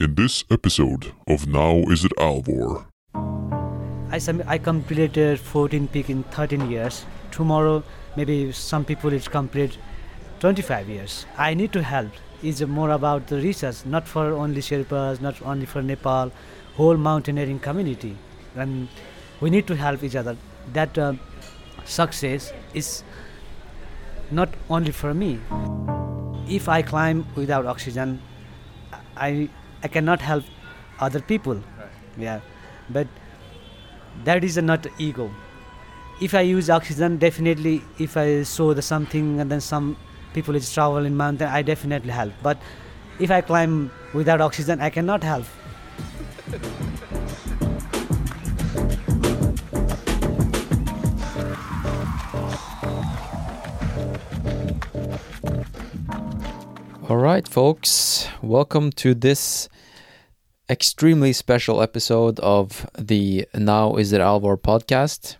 In this episode of Now Is It Alvor, I, I completed 14 peak in 13 years. Tomorrow, maybe some people it complete 25 years. I need to help. It's more about the research, not for only Sherpas, not only for Nepal, whole mountaineering community. And we need to help each other. That uh, success is not only for me. If I climb without oxygen, I I cannot help other people. Yeah, but that is not ego. If I use oxygen, definitely, if I saw the something and then some people is travel in mountain, I definitely help. But if I climb without oxygen, I cannot help. right, folks, welcome to this extremely special episode of the Now Is It Alvor podcast.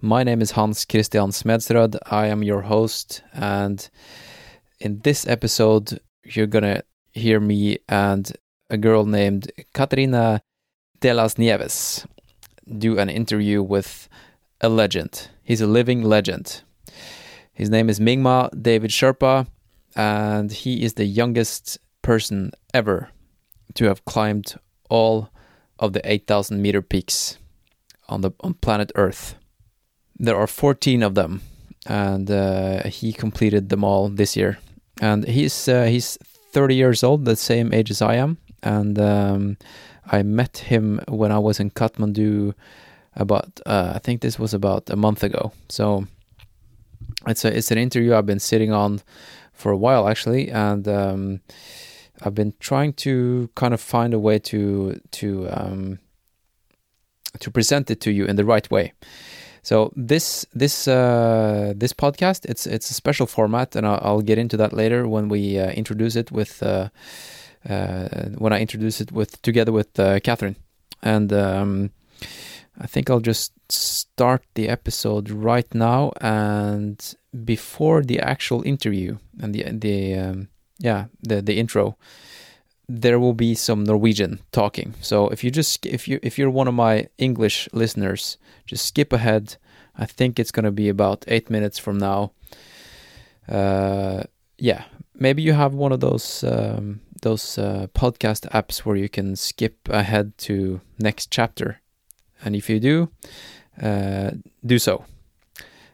My name is Hans Christian Smedsrud. I am your host, and in this episode, you're gonna hear me and a girl named Katarina de las Nieves do an interview with a legend. He's a living legend. His name is Mingma David Sherpa, and he is the youngest person ever to have climbed all of the 8,000 meter peaks on the on planet Earth. There are 14 of them, and uh, he completed them all this year. And he's uh, he's 30 years old, the same age as I am. And um, I met him when I was in Kathmandu about uh, I think this was about a month ago. So it's a it's an interview I've been sitting on for a while actually, and um, I've been trying to kind of find a way to to um, to present it to you in the right way. So this this uh, this podcast it's it's a special format, and I'll, I'll get into that later when we uh, introduce it with uh, uh, when I introduce it with together with uh, Catherine, and um, I think I'll just start the episode right now, and before the actual interview and the the um, yeah the the intro there will be some Norwegian talking. So if you just if you if you're one of my English listeners, just skip ahead. I think it's going to be about 8 minutes from now. Uh yeah, maybe you have one of those um, those uh, podcast apps where you can skip ahead to next chapter. And if you do, uh, do so.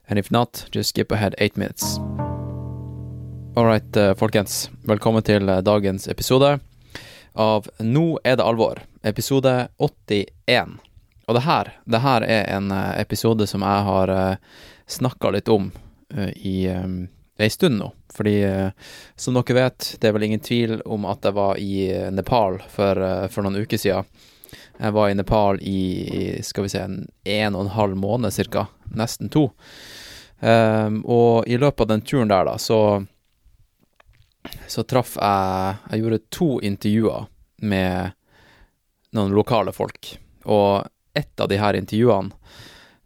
And if not, just skip ahead 8 minutes. Alright, uh, folkens. Velkommen til uh, dagens episode av Nå er det alvor, episode 81. Og det her, det her er en uh, episode som jeg har snakka litt om i um, ei stund nå. Fordi, som dere vet, det er vel ingen tvil om at jeg var i Nepal for, for noen uker siden. Jeg var i Nepal i, skal vi se, en, en og en halv måned cirka. Nesten to. Um, og i løpet av den turen der, da, så så traff jeg Jeg gjorde to intervjuer med noen lokale folk. Og ett av de her intervjuene,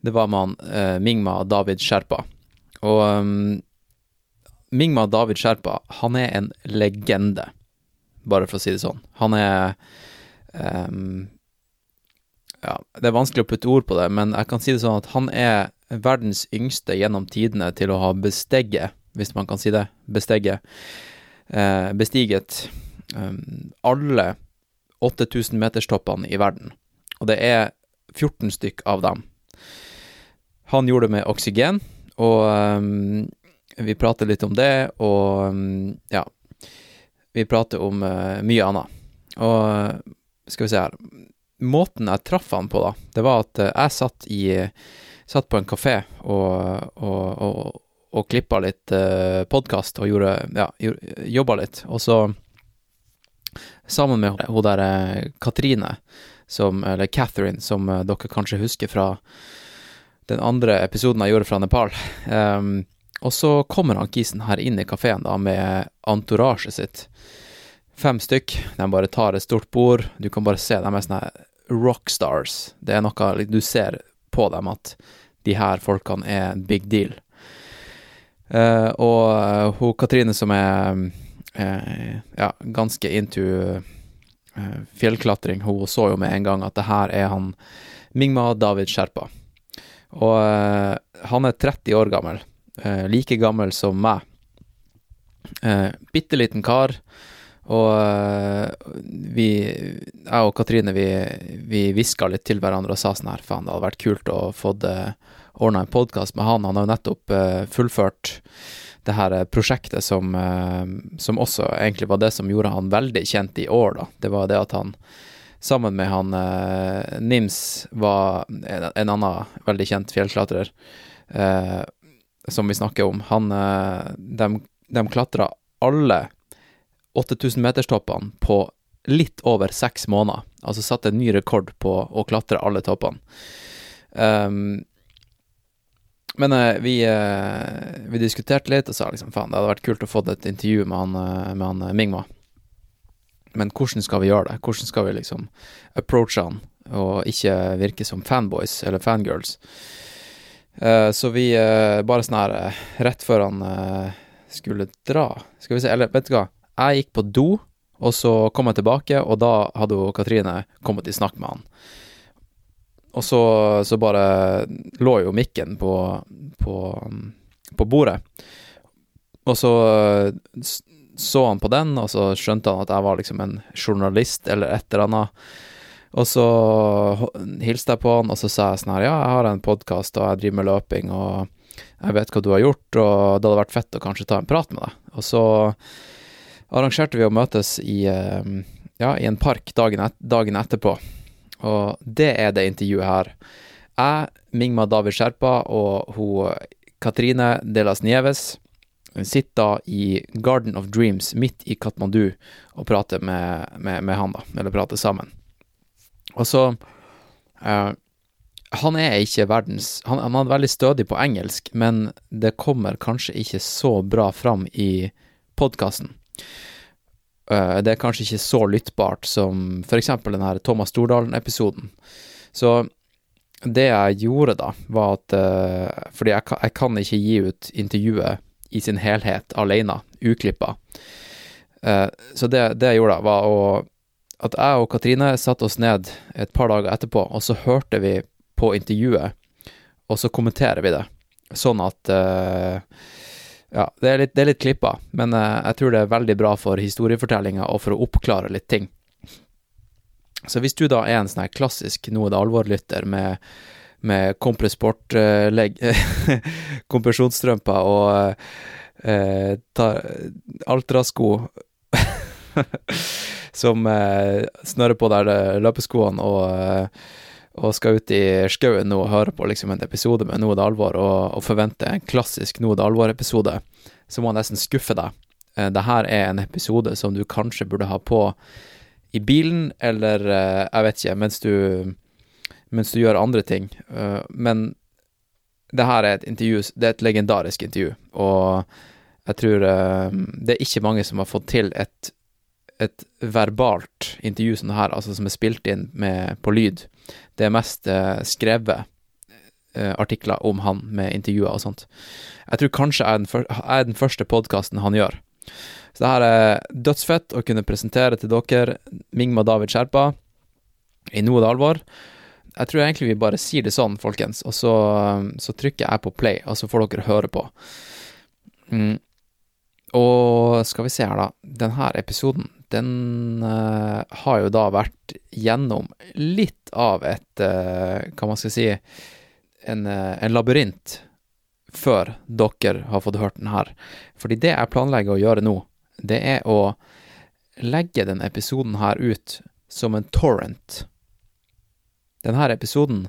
det var med han eh, Mingma David Sherpa. Og um, Mingma David Sherpa, han er en legende, bare for å si det sånn. Han er um, Ja, det er vanskelig å putte ord på det, men jeg kan si det sånn at han er verdens yngste gjennom tidene til å ha besteget, hvis man kan si det, besteget eh, bestiget eh, alle 8000-meterstoppene i verden. Og det er 14 stykk av dem. Han gjorde det med oksygen, og um, vi prater litt om det, og um, ja Vi prater om uh, mye annet. Og skal vi se her Måten jeg traff han på, da, det var at uh, jeg satt i Satt på en kafé og, og, og og klippa litt uh, podkast og gjorde Ja, jobba litt. Og så, sammen med hun der uh, Katrine, som Eller Catherine, som dere kanskje husker fra den andre episoden jeg gjorde fra Nepal. Um, og så kommer han kisen her inn i kafeen da med entouraget sitt. Fem stykk. De bare tar et stort bord. Du kan bare se dem er sånne rockstars. Det er noe du ser på dem at de her folkene er en big deal. Uh, og uh, hun Katrine som er uh, ja, ganske into uh, fjellklatring. Hun så jo med en gang at det her er han Mingma David Sherpa. Og eh, han er 30 år gammel, eh, like gammel som meg. Uh, Bitte liten kar. Og eh, vi, jeg og Katrine, vi, vi hviska litt til hverandre og sa sånn her, faen, det hadde vært kult å få ordna en podkast med han. Han har jo nettopp eh, fullført det her eh, prosjektet som, som også egentlig var det som gjorde han veldig kjent i år, da. Det var det at han sammen med han Nims var en, en annen veldig kjent fjellklatrer som vi snakker om. Han De, de klatra alle 8000-meterstoppene på litt over seks måneder. Altså satte en ny rekord på å klatre alle toppene. Um, men uh, vi, uh, vi diskuterte litt og sa liksom faen, det hadde vært kult å få et intervju med han, uh, med han Mingma. Men hvordan skal vi gjøre det? Hvordan skal vi liksom approache han, og ikke virke som fanboys eller fangirls? så vi bare sånn her rett før han skulle dra Skal vi se, eller vet du hva? Jeg gikk på do, og så kom jeg tilbake, og da hadde jo Katrine kommet i snakk med han. Og så, så bare lå jo mikken på, på, på bordet. Og så så han på den, og så skjønte han at jeg var liksom en journalist eller et eller annet. Og så hilste jeg på han, og så sa jeg sånn her, ja, jeg har en podkast, og jeg driver med løping, og jeg vet hva du har gjort, og det hadde vært fett å kanskje ta en prat med deg. Og så arrangerte vi å møtes i, eh, ja, i en park dagen, et, dagen, etterpå. Og det er det intervjuet her. Jeg, Mingma David Sherpa og hun Katrine Delas Nieves sitter i Garden of Dreams midt i Katmandu og prater med, med, med han, da. Eller prater sammen. Og så uh, Han er ikke verdens han, han, er veldig stødig på engelsk, men det kommer kanskje ikke så bra fram i podkasten. Uh, det er kanskje ikke så lyttbart som eksempel den her Thomas Stordalen-episoden. Så det jeg gjorde da, var at uh, Fordi jeg, jeg, kan ikke gi ut intervjuet i sin helhet alene, uklippa. Uh, så det, det, jeg gjorde da, var å At jeg og Katrine satte oss ned et par dager etterpå, og så hørte vi på intervjuet, og så kommenterer vi det. Sånn at ja, det er litt, det litt klippa, men uh, jeg tror det er veldig bra for historiefortellinga og for å oppklare litt ting. Så hvis du da er en sånn her klassisk Nå er det alvor-lytter med, med kompressport-legg uh, Kompresjonsstrømper og uh, Altra-sko som snører på der løpeskoene og og skal ut i skauen nå og høre på liksom en episode med Noe det alvor, og, og forvente en klassisk Noe det alvor-episode, så må jeg nesten skuffe deg. Det Dette er en episode som du kanskje burde ha på i bilen, eller eh, jeg vet ikke, mens du, mens du gjør andre ting. Eh, men det her er et intervju, det er et legendarisk intervju, og jeg tror det er ikke mange som har fått til et, et verbalt intervju som det her, altså som er spilt inn med, på lyd det er mest eh, skrevet eh, artikler om han med intervjuer og sånt. Jeg tror kanskje jeg er den, for, er den første podkasten han gjør. Så det her er dødsfett å kunne presentere til dere Mingma David Skjerpa i noe alvor. Jeg tror egentlig vi bare sier det sånn, folkens, og så, så trykker jeg på play, og så får dere høre på. Mm. Og skal vi se her, da. Denne episoden den uh, har jo da vært gjennom litt av et uh, Hva man skal si En, uh, en labyrint før dere har fått hørt den her. Fordi det jeg planlegger å gjøre nå, det er å legge den episoden her ut som en torrent. Denne episoden,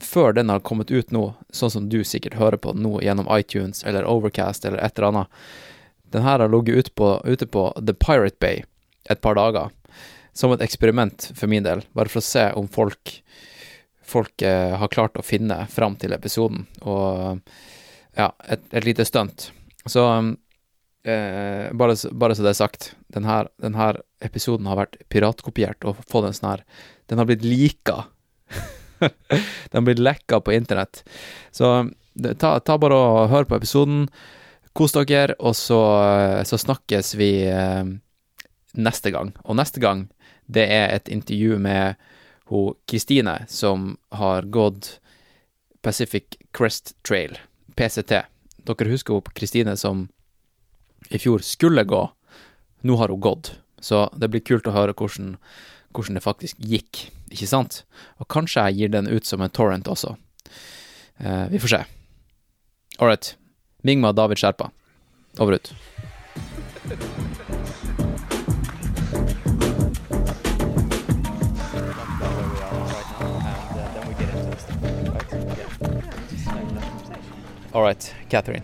før den har kommet ut nå, sånn som du sikkert hører på nå gjennom iTunes eller Overcast eller et eller annet, den her har ligget ute på, ute på The Pirate Bay et par dager, som et eksperiment for min del, bare for å se om folk, folk eh, har klart å finne fram til episoden, og ja, et, et lite stunt. Så eh, bare, bare, så det er sagt, denne, denne episoden har vært piratkopiert og fått en sånn her Den har blitt lika. den har blitt lekka på internett. Så ta, ta bare og hør på episoden. Kos dere, og så, så snakkes vi eh, neste gang. Og neste gang, det er et intervju med hun Kristine, som har gått Pacific Crest Trail, PCT. Dere husker hun Kristine som i fjor skulle gå. Nå har hun gått. Så det blir kult å høre hvordan, hvordan det faktisk gikk, ikke sant? Og kanskje jeg gir den ut som en torrent også. Eh, vi får se. All right. Mingma David Sherpa. Over ut. All right, Catherine.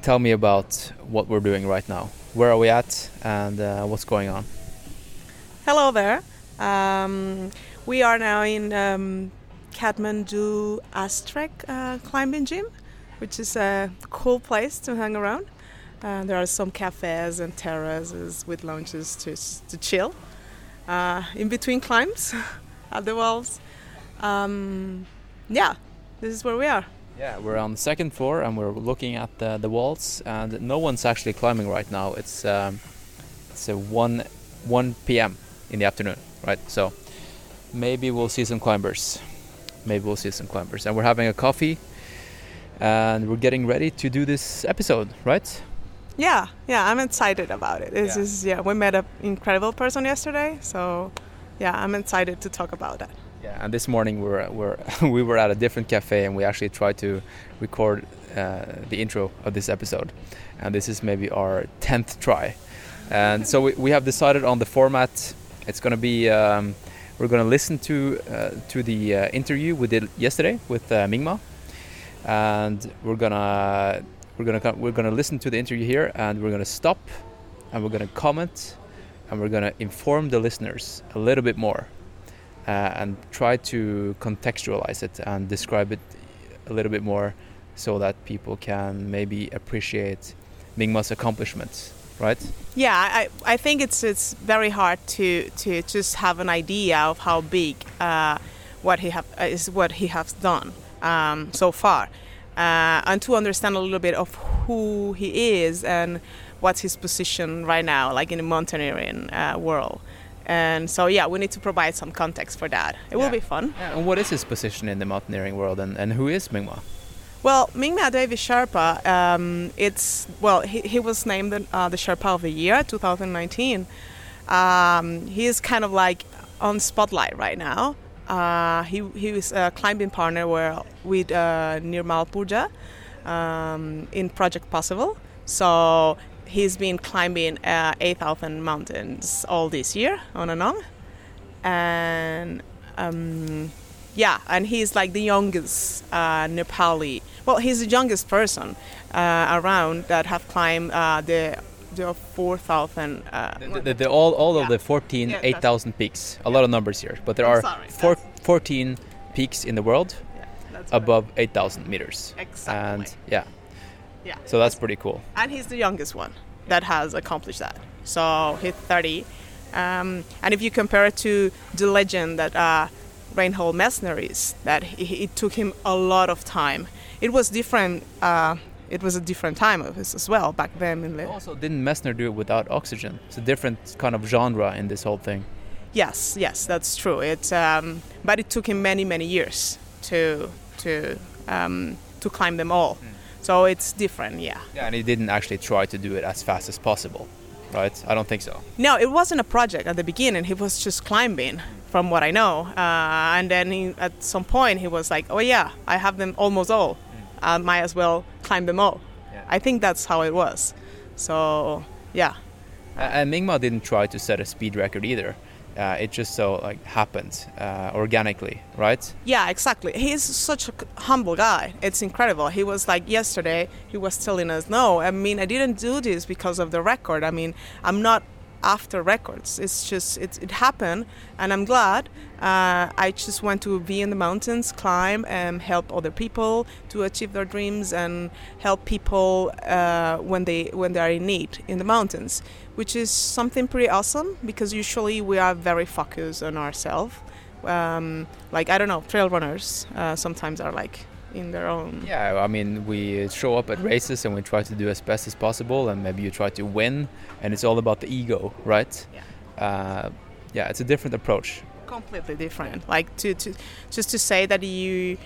Tell me about what we're doing right now. Where are we at, and uh, what's going on? Hello there. Um, we are now in um, Kathmandu Astrek uh, climbing gym, which is a cool place to hang around. Uh, there are some cafes and terraces with lounges to, to chill uh, in between climbs at the walls. Um, yeah, this is where we are. Yeah, we're on the second floor and we're looking at the, the walls, and no one's actually climbing right now. It's um, it's a one 1 p.m. in the afternoon, right? So maybe we'll see some climbers. Maybe we'll see some climbers, and we're having a coffee, and we're getting ready to do this episode, right? Yeah, yeah, I'm excited about it. This Yeah. just, yeah, we met an incredible person yesterday, so yeah, I'm excited to talk about that. Yeah, and this morning we were, we're, we were at a different cafe and we actually tried to record uh, the intro of this episode. And this is maybe our 10th try. And so we, we have decided on the format. It's going to be, um, we're going to listen to, uh, to the uh, interview we did yesterday with uh, Mingma. And we're to we're gonna we're gonna listen to the interview here and we're gonna stop and we're gonna comment and we're gonna inform the listeners a little bit more uh, and try to contextualize it and describe it a little bit more so that people can maybe appreciate Mingma's accomplishments, right? Yeah, I, I think it's it's very hard to to just have an idea of how big uh, what he have uh, is what he has done um, so far, uh, and to understand a little bit of who he is and what's his position right now, like in the mountaineering uh, world. And so yeah, we need to provide some context for that. It will be fun. And what is his position in the mountaineering world and, and who is Mingma? Well, Mingma David Sherpa, um, it's well, he, he was named the, uh, the Sherpa of the Year 2019. Um, he is kind of like on spotlight right now. Uh, he he was a climbing partner where, with uh, Nirmal Purja um, in Project Possible. So he's been climbing uh, 8,000 mountains all this year on and on, and um, yeah, and he's like the youngest uh, Nepali. Well, he's the youngest person uh, around that have climbed uh, the the 4,000. Uh, The, the, the, all all of the 14, Yeah, 8,000 peaks. A lot of numbers here, but there I'm are sorry, four, 14 peaks in the world yeah, above 8,000 meters. Exactly. And yeah, yeah, so that's pretty cool. and he's the youngest one that has accomplished that. So he's 30, um, and if you compare it to the legend that uh, Reinhold Messner is, that he, it took him a lot of time. It was different. Uh, it was a different time of his as well back then in the Also, didn't Messner do it without oxygen? It's a different kind of genre in this whole thing. Yes, yes, that's true. It, um, but it took him many, many years to to um, to climb them all. So it's different, yeah. Yeah, and he didn't actually try to do it as fast as possible, right? I don't think so. No, it wasn't a project at the beginning. He was just climbing, from what I know. Uh, and then he, at some point, he was like, "Oh yeah, I have them almost all. I might as well climb them all." Yeah. I think that's how it was. So yeah, A- And Mingma didn't try to set a speed record either. Uh, it just so like happened uh, organically, right? Yeah, exactly. He's such a humble guy. It's incredible. He was like yesterday, he was telling us, no, I mean, I didn't do this because of the record. I mean, I'm not after records. It's just, it, it happened, and I'm glad. Uh, I just want to be in the mountains, climb, and help other people to achieve their dreams and help people uh, when, they, when they are in need in the mountains, which is something pretty awesome because usually we are very focused on ourselves um, like I don't know, trail runners uh, sometimes are like in their own. Yeah, I mean, we show up at races and we try to do as best as possible, and maybe you try to win, and it's all about the ego, right? Yeah. Uh, yeah, it's a different approach. completely different like to, to just to say that you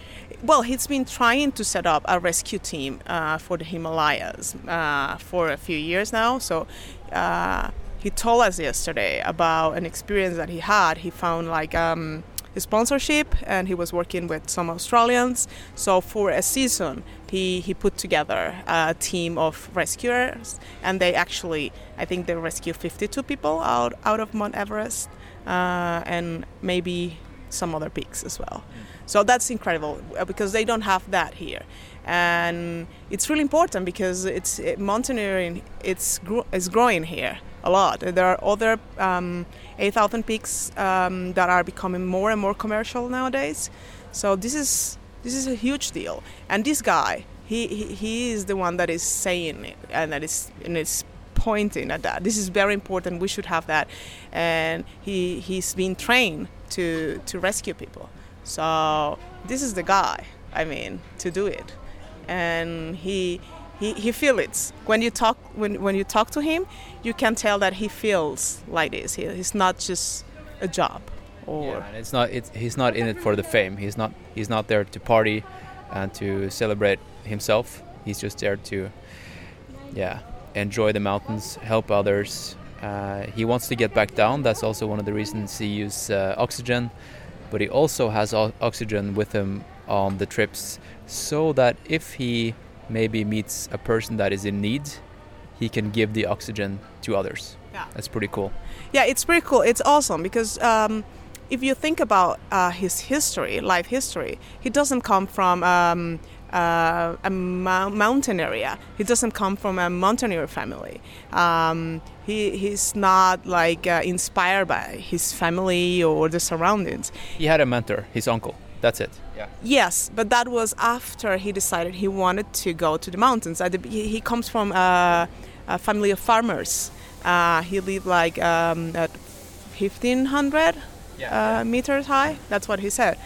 well he's been trying to set up a rescue team uh, for the himalayas uh, for a few years now so uh, he told us yesterday about an experience that he had he found like um, a sponsorship and he was working with some australians so for a season he, he put together a team of rescuers and they actually i think they rescued 52 people out, out of mount everest uh, and maybe some other peaks as well. So that's incredible uh, because they don't have that here, and it's really important because it's it, mountaineering. It's gro- is growing here a lot. There are other um, 8,000 peaks um, that are becoming more and more commercial nowadays. So this is this is a huge deal, and this guy. He, he, he is the one that is saying it and that is and is pointing at that. This is very important. We should have that. And he he's been trained to to rescue people. So this is the guy. I mean, to do it. And he he, he feels it. When you talk when, when you talk to him, you can tell that he feels like this. He, he's not just a job or Yeah, it's not. It's, he's not in it for the fame. He's not. He's not there to party and to celebrate himself. He's just there to, yeah, enjoy the mountains, help others. Uh, he wants to get back down. That's also one of the reasons he uses uh, oxygen. But he also has oxygen with him on the trips, so that if he maybe meets a person that is in need, he can give the oxygen to others. Yeah. That's pretty cool. Yeah, it's pretty cool. It's awesome because um, if you think about uh, his history, life history, he doesn't come from um, uh, a mou- mountain area. He doesn't come from a mountaineer family. Um, he, he's not like uh, inspired by his family or the surroundings. He had a mentor, his uncle. That's it. Yeah. Yes, but that was after he decided he wanted to go to the mountains. He, he comes from a, a family of farmers. Uh, he lived like um, at 1500 uh, meters high. That's what he said,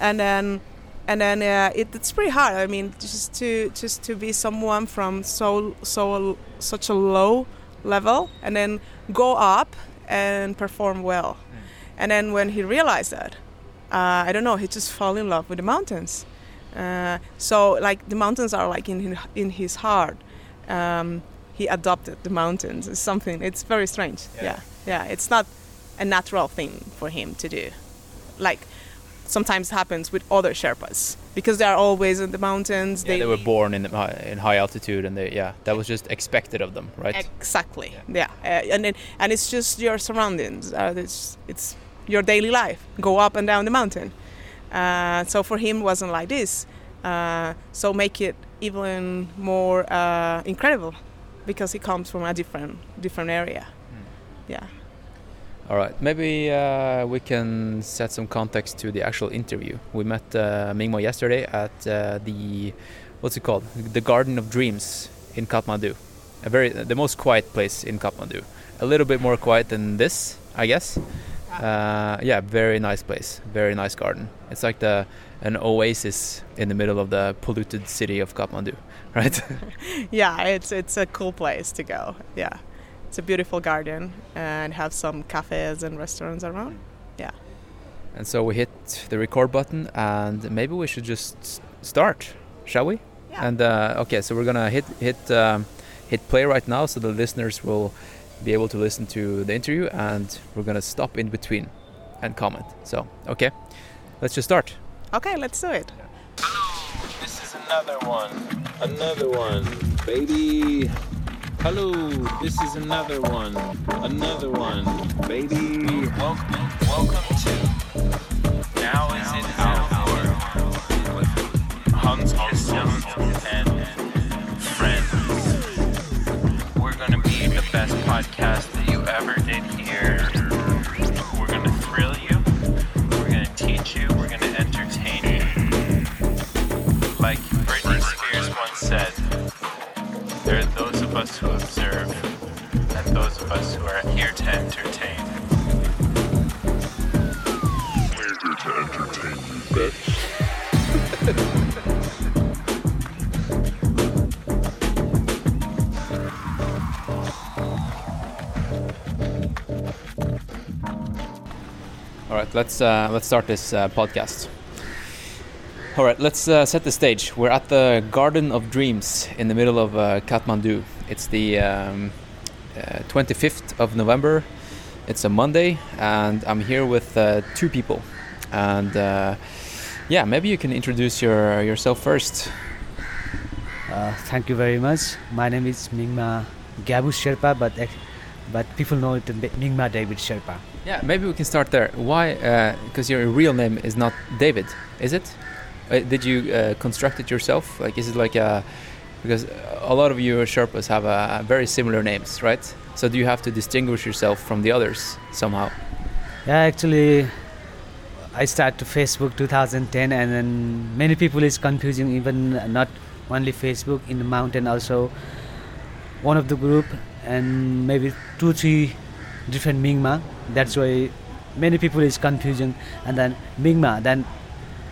and then and then uh, it, it's pretty hard. I mean, just to just to be someone from so so such a low level and then go up and perform well. And then when he realized that, uh, I don't know, he just fell in love with the mountains. Uh, so like the mountains are like in his, in his heart. Um, he adopted the mountains. It's something. It's very strange. Yeah. Yeah. yeah, It's not a natural thing for him to do. Like sometimes happens with other Sherpas because they are always in the mountains. Yeah, they were born in the, in high altitude, and they yeah, that was just expected of them, right? Exactly. Yeah, Uh, and it, and it's just your surroundings. Uh, it's it's your daily life. Go up and down the mountain. Uh, so for him, it wasn't like this. Uh, so make it even more uh, incredible because he comes from a different different area. Yeah. All right, maybe uh, we can set some context to the actual interview. We met uh, Mingma yesterday at uh, the what's it called, the Garden of Dreams in Kathmandu, a very the most quiet place in Kathmandu. A little bit more quiet than this, I guess. Uh, yeah, very nice place, very nice garden. It's like the an oasis in the middle of the polluted city of Kathmandu, right? yeah, it's it's a cool place to go. Yeah, it's a beautiful garden and have some cafes and restaurants around. Yeah. And so we hit the record button, and maybe we should just start, shall we? Yeah. And uh, okay, so we're gonna hit hit um, hit play right now, so the listeners will be able to listen to the interview, and we're gonna stop in between and comment. So okay, let's just start. Okay, let's do it. This is another one. Another one, baby. Hello, this is another one. Another one, baby. Welcome, welcome to Now Is It Our with Hans Christian and friends. Podcast that you ever did hear. We're gonna thrill you. We're gonna teach you. We're gonna entertain you. Like Britney Spears once said, there are those of us who observe and those of us who are here to entertain. We're here to entertain you, bitch. All right, let's uh, let's start this uh, podcast. All right, let's uh, set the stage. We're at the Garden of Dreams in the middle of uh, Kathmandu. It's the um, uh, 25th of November. It's a Monday, and I'm here with uh, two people. And uh, yeah, maybe you can introduce your yourself first. Uh, thank you very much. My name is Mingma Gyabu Sherpa, but but people know it Mingma David Sherpa. Yeah, maybe we can start there. Why? Because your real name is not David, is it? Uh, did you uh, construct it yourself? Like, is it like a? Because a lot of you Sherpas have uh, very similar names, right? So do you have to distinguish yourself from the others somehow? Yeah, actually, I started Facebook 2010, and then many people is confusing. Even not only Facebook in the mountain, also one of the group, and maybe two, three different Mingma. That's why many people is confusion And then Mingma, then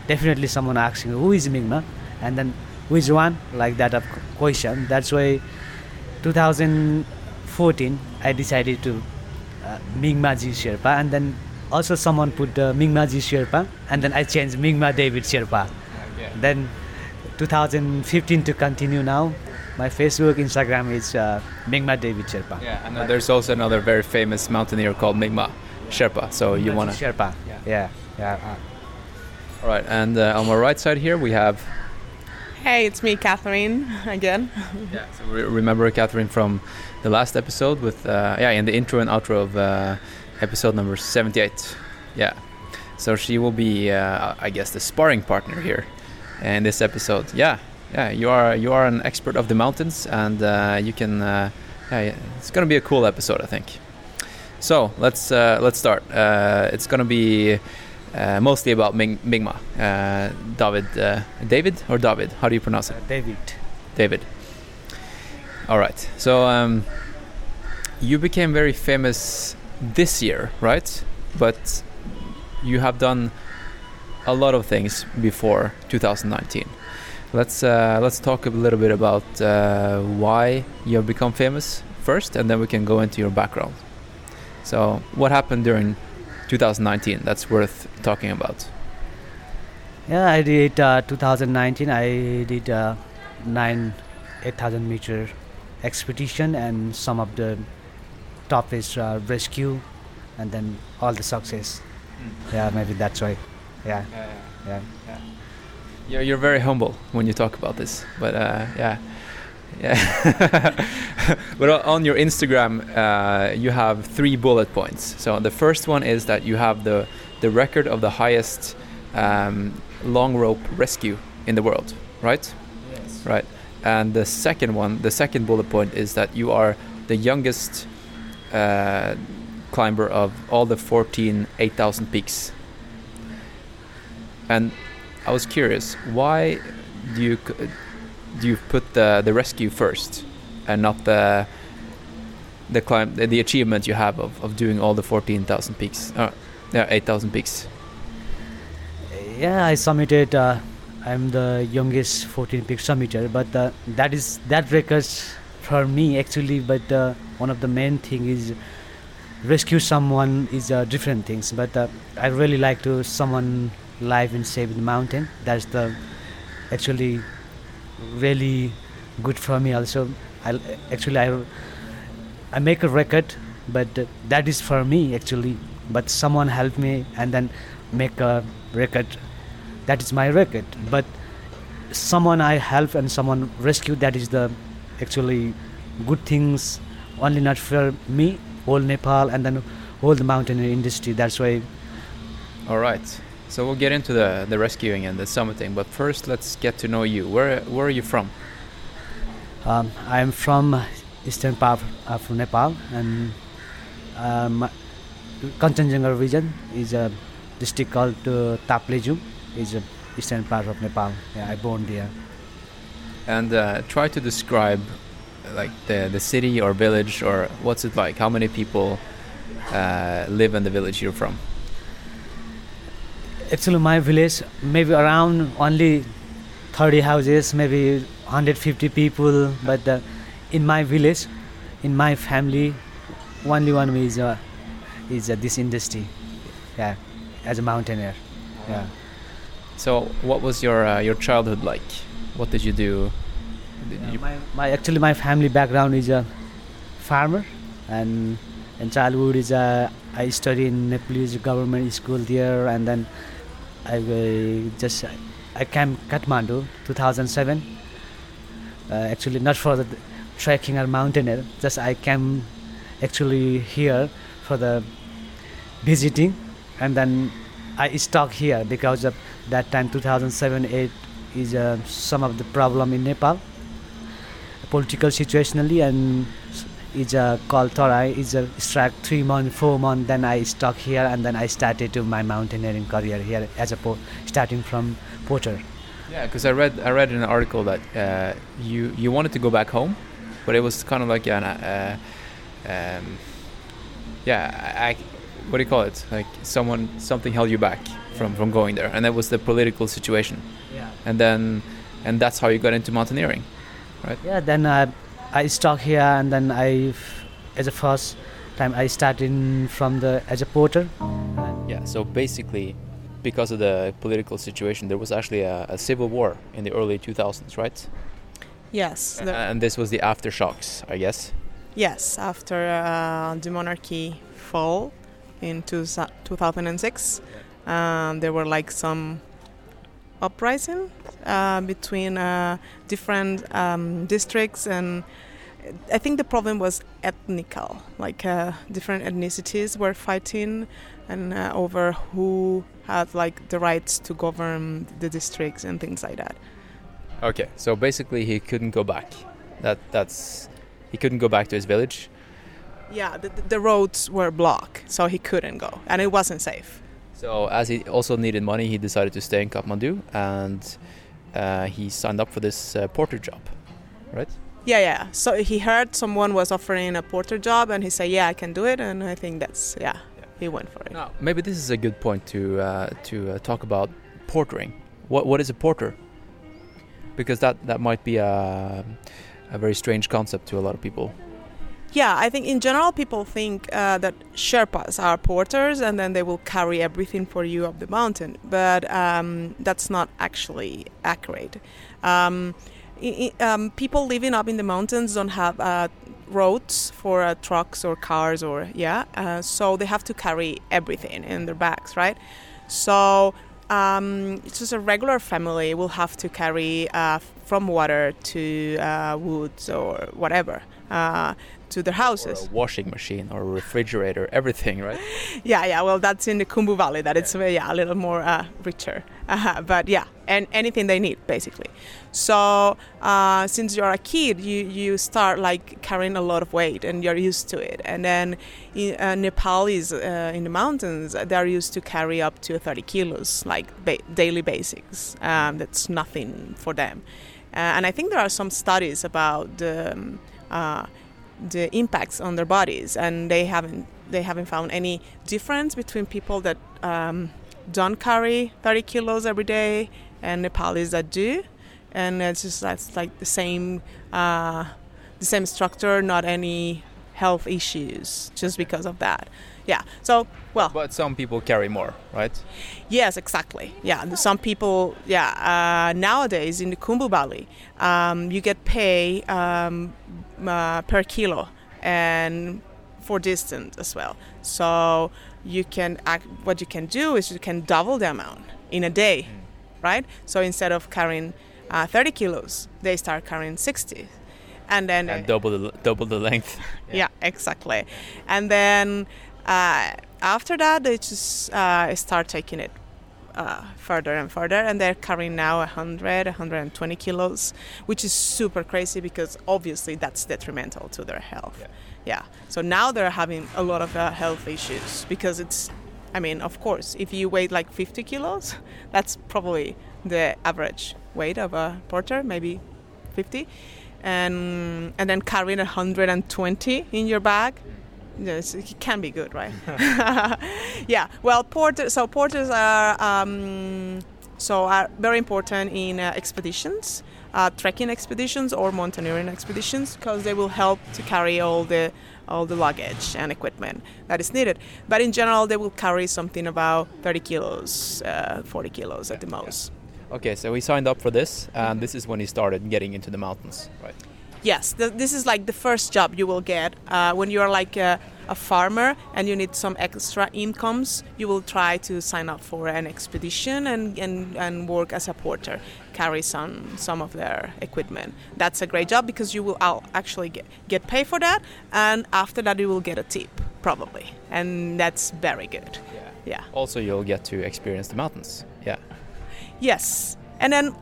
definitely someone asking who is Mingma, and then which one, like that of question. That's why 2014 I decided to uh, Mingma Ji Sherpa, and then also someone put uh, Mingma Ji Sherpa, and then I changed Mingma David Sherpa. Then 2015 to continue now. My Facebook, Instagram is uh, Mingma David Sherpa. Yeah, and then there's also another very famous mountaineer called Mingma Sherpa. So you wanna? Sherpa. Yeah. Yeah, yeah. uh, All right, and uh, on my right side here we have. Hey, it's me, Catherine, again. Yeah. So re- remember Catherine from the last episode with uh, yeah in the intro and outro of uh, episode number 78. Yeah. So she will be uh, I guess the sparring partner here in this episode. Yeah. Yeah. You are you are an expert of the mountains and uh, you can uh, yeah it's gonna be a cool episode I think. So let's uh, let's start. Uh, it's gonna be. Uh, mostly about Ming- Mingma, uh, David, uh, David or David? How do you pronounce it? David. David. All right. So um, you became very famous this year, right? But you have done a lot of things before 2019. Let's uh, let's talk a little bit about uh, why you have become famous first, and then we can go into your background. So, what happened during 2019 that's worth talking about? Yeah, I did uh, 2019. I did uh, nine, 8,000 meter expedition, and some of the top is uh, rescue, and then all the success. Yeah, maybe that's why. Yeah, yeah. You're, you're very humble when you talk about this, but uh, yeah, yeah. but on your Instagram, uh, you have three bullet points. So the first one is that you have the the record of the highest um, long rope rescue in the world, right? Yes. Right. And the second one, the second bullet point is that you are the youngest uh, climber of all the 14 8,000 peaks. And I was curious, why do you do you put the the rescue first and not the the climb the, the achievement you have of, of doing all the 14,000 peaks? Uh, yeah, 8,000 peaks. Yeah, I submitted. Uh, I'm the youngest 14 peak summiter, but uh, that is that records for me actually. But uh, one of the main thing is rescue someone is uh, different things. But uh, I really like to someone live and save the mountain. That's the actually really good for me. Also, I actually I I make a record, but that is for me actually. But someone help me and then make a record. That is my record. But someone I help and someone rescue. That is the actually good things. Only not for me, whole Nepal, and then whole the mountain industry. That's why All right. So we'll get into the, the rescuing and the summiting, but first let's get to know you. Where where are you from? Um, I'm from eastern part of Nepal, and um, Kanchenjunga region is a district called uh, Taplejung. is a eastern part of Nepal. Yeah, I born there. And uh, try to describe like the the city or village or what's it like? How many people uh, live in the village you're from? Actually, my village maybe around only 30 houses, maybe 150 people. But uh, in my village, in my family, only one is uh, is uh, this industry. Yeah, as a mountaineer. Yeah. So, what was your uh, your childhood like? What did you do? Did Yeah, you- my, my actually my family background is a farmer and in childhood is a I studied in Nepalese government school there and then I just I came Kathmandu 2007 uh, actually not for the trekking or mountaineer just I came actually here for the visiting. And then I stuck here because of that time 2007 8 is uh, some of the problem in Nepal political situationally and is a called Terai is a strike three month four month then I stuck here and then I started to my mountaineering career here as a po- starting from porter Yeah, because I read I read in an article that uh, you you wanted to go back home, but it was kind of like an uh, um, yeah, I, what do you call it? Like someone something held you back from from going there, and that was the political situation. yeah And then and that's how you got into mountaineering. right? yeah then uh, I stuck here and then I as a first time I started from the as a porter Yeah. So basically, because of the political situation, there was actually a, a civil war in the early 2000s, right? Yes. the- and this was the aftershocks, I guess. Yes, after uh, the monarchy fall in two, 2006, um, there were like some uprising uh, between uh, different um, districts, and I think the problem was ethnical, like uh, different ethnicities were fighting and uh, over who had like the rights to govern the districts and things like that. Okay, so basically he couldn't go back. That that's he couldn't go back to his village. Yeah, the, the roads were blocked, so he couldn't go, and it wasn't safe. So as he also needed money, he decided to stay in Kathmandu, and uh, he signed up for this uh, porter job, right? Yeah, yeah. So he heard someone was offering a porter job, and he said, "Yeah, I can do it." And I think that's yeah, he went for it. Now maybe this is a good point to uh, to uh, talk about portering. What what is a porter? Because that that might be a a very strange concept to a lot of people. Yeah, I think in general people think uh, that Sherpas are porters, and then they will carry everything for you up the mountain. But um, that's not actually accurate. Um, i- um, people living up in the mountains don't have uh, roads for uh, trucks or cars or yeah, uh, so they have to carry everything in their bags, right? So um, it's just a regular family will have to carry uh, from water to uh, woods or whatever uh, to their Or houses. a washing machine or a refrigerator, everything, right? Yeah, yeah. Well, that's in the Khumbu Valley. That it's uh, yeah a little more uh, richer. Uh, but yeah, and anything they need basically. So uh, since you're a kid, you you start like carrying a lot of weight and you're used to it. And then in, uh, Nepalis uh, in the mountains, they're used to carry up to 30 kilos, like ba- daily basics. Um, that's nothing for them. Uh, and I think there are some studies about the um, uh, the impacts on their bodies, and they haven't they haven't found any difference between people that um, don't carry 30 kilos every day and Nepalis that do, and it's just that's like the same uh, the same structure, not any health issues just because of that. Yeah. So well, But some people carry more, right? Yes, exactly. Yeah, some people. Yeah, uh, nowadays in the Khumbu Valley, um, you get pay um, uh, per kilo and for distance as well. So you can act, what you can do is you can double the amount in a day, right? So instead of carrying uh, 30 kilos, they start carrying 60, and then And double the double the length. yeah, exactly. And then uh, after that, they just uh, start taking it uh, further and further, and they're carrying now 100, 120 kilos, which is super crazy because obviously that's detrimental to their health. Yeah. Yeah. So now they're having a lot of uh, health issues because it's, I mean, of course, if you weigh like 50 kilos, that's probably the average weight of a porter, maybe 50 and and then carrying 120 in your bag it can be good right yeah well porters so porters are um, so are very important in uh, expeditions, uh, trekking expeditions or mountaineering expeditions, because they will help to carry all the all the luggage and equipment that is needed. But in general, they will carry something about 30 kilos, uh, 40 kilos at the most. Okay, so he signed up for this, and this is when he started getting into the mountains, right? Yes, th- this is like the first job you will get uh, when you are like a, a farmer and you need some extra incomes. You will try to sign up for an expedition and, and, and work as a porter, carry some some of their equipment. That's a great job because you will al- actually get, get paid for that, and after that you will get a tip probably, and that's very good. Yeah. Yeah. Also, you'll get to experience the mountains. Yeah. Yes, and then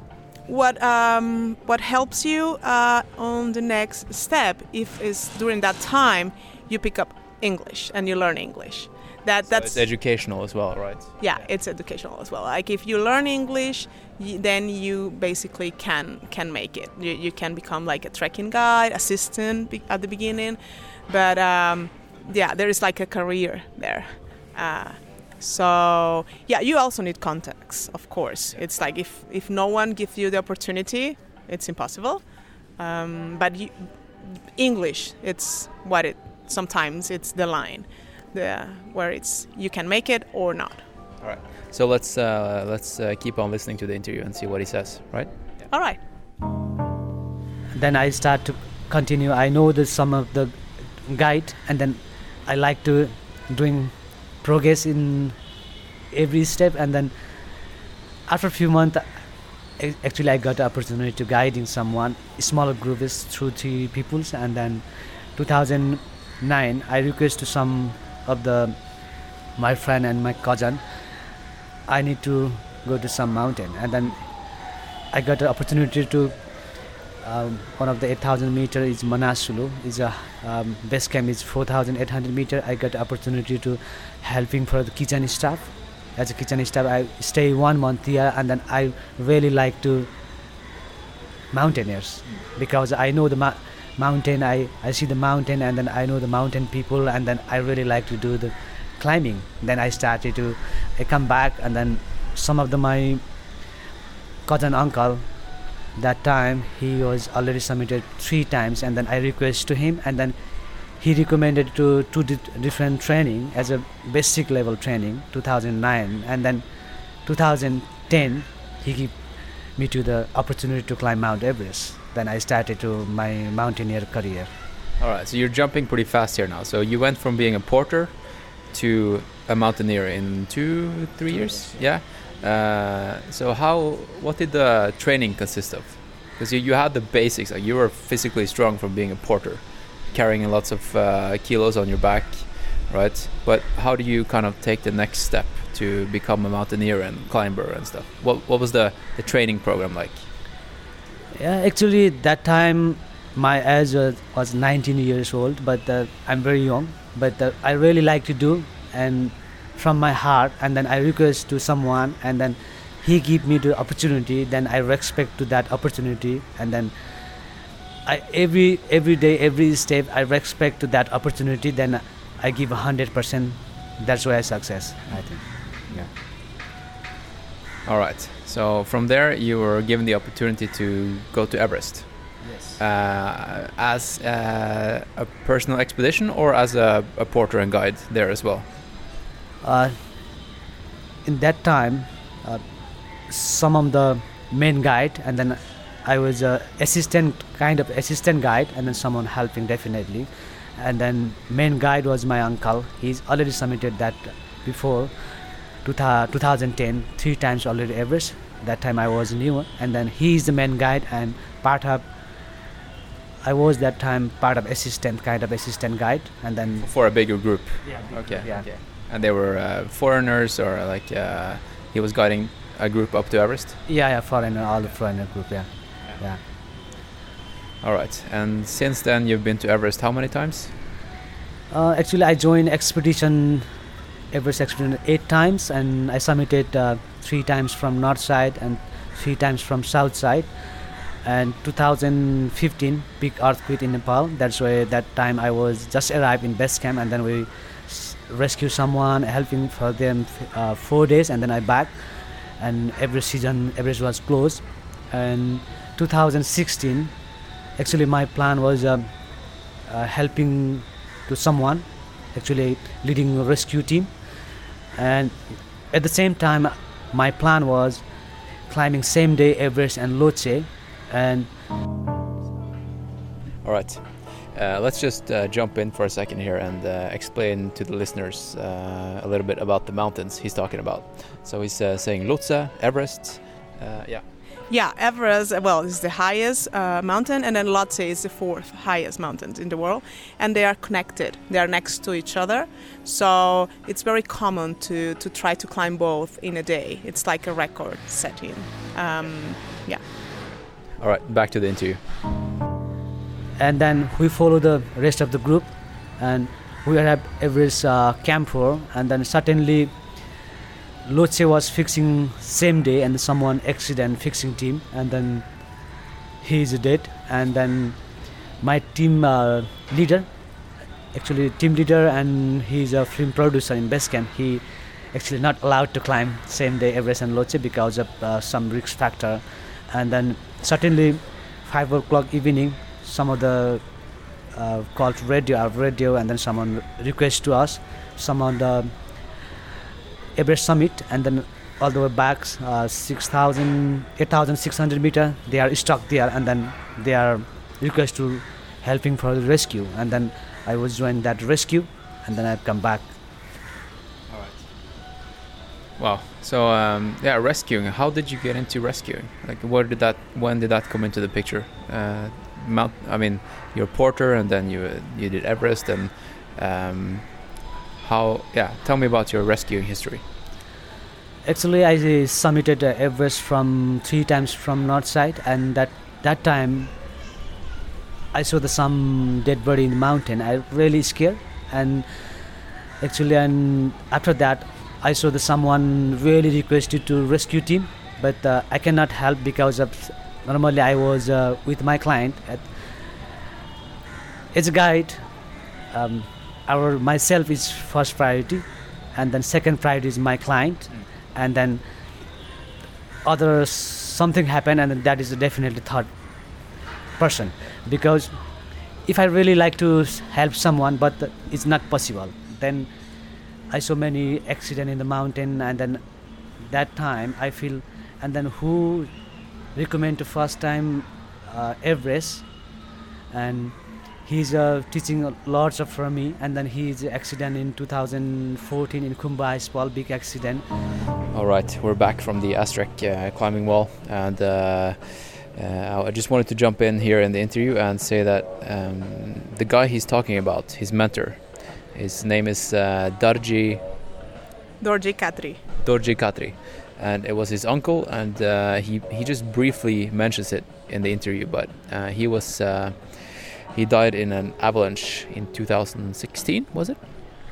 what um, what helps you uh, on the next step if is during that time you pick up English and you learn English. That So that's educational as well, right? yeah, it's educational as well. Like if you learn English, y- then you basically can can make it. You, you can become like a trekking guide, assistant be- at the beginning, but um, yeah, there is like a career there. Uh, so yeah, you also need contacts, of course. It's like if if no one gives you the opportunity, it's impossible. Um, but you, English, it's what it. Sometimes it's the line, the where it's you can make it or not. All right. So let's uh, let's uh, keep on listening to the interview and see what he says, right? All right. then I start to continue. I know the some of the guide, and then I like to doing progress in every step. And then after a few months, actually I got the opportunity to guiding someone smaller group is through three peoples. And then 2009, I request to some of the my friend and my cousin. I need to go to some mountain, and then I got the opportunity to um, one of the 8,000 meter is Manasulu. Is a um, base camp is 4,800 meter. I got opportunity to helping for the kitchen staff. As a kitchen staff, I stay one month here, and then I really like to mountaineers because I know the ma- mountain. I I see the mountain, and then I know the mountain people, and then I really like to do the climbing. Then I started to I come back, and then some of the my cousin uncle that time he was already submitted three times and then i request to him and then he recommended to two di- different training as a basic level training 2009 and then 2010 he gave me to the opportunity to climb mount everest then i started to my mountaineer career All right. So you're jumping pretty fast here now. So you went from being a porter to a mountaineer in two, three years. Yeah. Uh, so how? What did the training consist of? Because you, you had the basics. Like you were physically strong from being a porter, carrying lots of uh, kilos on your back, right? But how do you kind of take the next step to become a mountaineer and climber and stuff? What What was the the training program like? Yeah, actually, that time my age was, was 19 years old, but uh, I'm very young. But uh, I really like to do, and from my heart, and then I request to someone, and then he give me the opportunity. Then I respect to that opportunity, and then I every every day, every step, I respect to that opportunity. Then I give hundred percent. That's why I success. I think. Yeah. All right. So from there, you were given the opportunity to go to Everest. Yes. uh, as uh, a personal expedition or as a, a porter and guide there as well? uh, in that time uh, some of the main guide and then i was a assistant kind of assistant guide and then someone helping definitely and then main guide was my uncle he's already submitted that before 2010 three times already everest that time i was new and then he's the main guide and part of i was that time part of assistant kind of assistant guide and then For a bigger group. yeah, Okay. yeah. okay. And they were uh, foreigners or like uh, he was guiding a group up to Everest? Yeah, yeah, foreigner, all the foreigner group, yeah. Yeah. All right. And since then, you've been to Everest how many times? Uh, actually, I joined expedition, Everest expedition eight times, and I submitted uh, three times from north side and three times from south side. And 2015, big earthquake in Nepal. That's why that time I was just arrived in base camp, and then we s- rescue someone, helping for them f- uh, four days, and then I back. and every season Everest was closed. And 2016, actually my plan was uh, uh, helping to someone, actually leading a rescue team, and at the same time my plan was climbing same day Everest and Lhotse, and All right. Uh, let's just uh, jump in for a second here and uh, explain to the listeners uh, a little bit about the mountains he's talking about. So he's uh, saying Lhotse, Everest. Uh, yeah. Yeah, Everest, uh, well, is the highest uh, mountain, and then Lhotse is the fourth highest mountain in the world, and they are connected. They are next to each other, so it's very common to, to try to climb both in a day. It's like a record setting. Um, yeah. All right. Back to the interview. and then we follow the rest of the group and we are at Everest uh, Camp for, and then suddenly Lhotse was fixing same day and someone accident fixing team and then he is dead and then my team uh, leader actually team leader and he's a film producer in base camp. He actually not allowed to climb same day Everest and Lhotse because of uh, some risk factor. And then suddenly five o'clock evening some of the uh, called radio our radio and then someone request to us. Some of the Everest summit and then all the way back uh, 6,000 8,600 meter they are stuck there and then they are request to helping for the rescue and then I was joined that rescue and then I've come back All right. Wow. So um, yeah, rescuing. How did you get into rescuing? Like, where did that? When did that come into the picture? Uh, Mount. I mean, you're porter, and then you you did Everest, and um, how? Yeah. Tell me about your rescuing history. Actually, I summited uh, Everest from three times from north side, and that that time I saw the some dead body in the mountain. I really scared, and actually, and after that, I saw the someone really requested to rescue team, but uh, I cannot help because of normally I was uh, with my client. At, as a guide, um, our myself is first priority, and then second priority is my client and then other something happened and then that is definitely third person. Because if i really like to help someone but it's not possible then i saw many accident in the mountain and then that time i feel and then who recommend to first time uh, everest and he's uh, teaching lots of for me and then he's accident in 2014 in Khumbu small big accident All right, we're back from the Astrek uh, climbing wall, and uh, uh, I just wanted to jump in here in the interview and say that um, the guy he's talking about, his mentor, his name is uh, Darji Dorji Khatri. Dorji Khatri, and it was his uncle, and uh, he he just briefly mentions it in the interview, but uh, he was uh, he died in an avalanche in 2016, was it?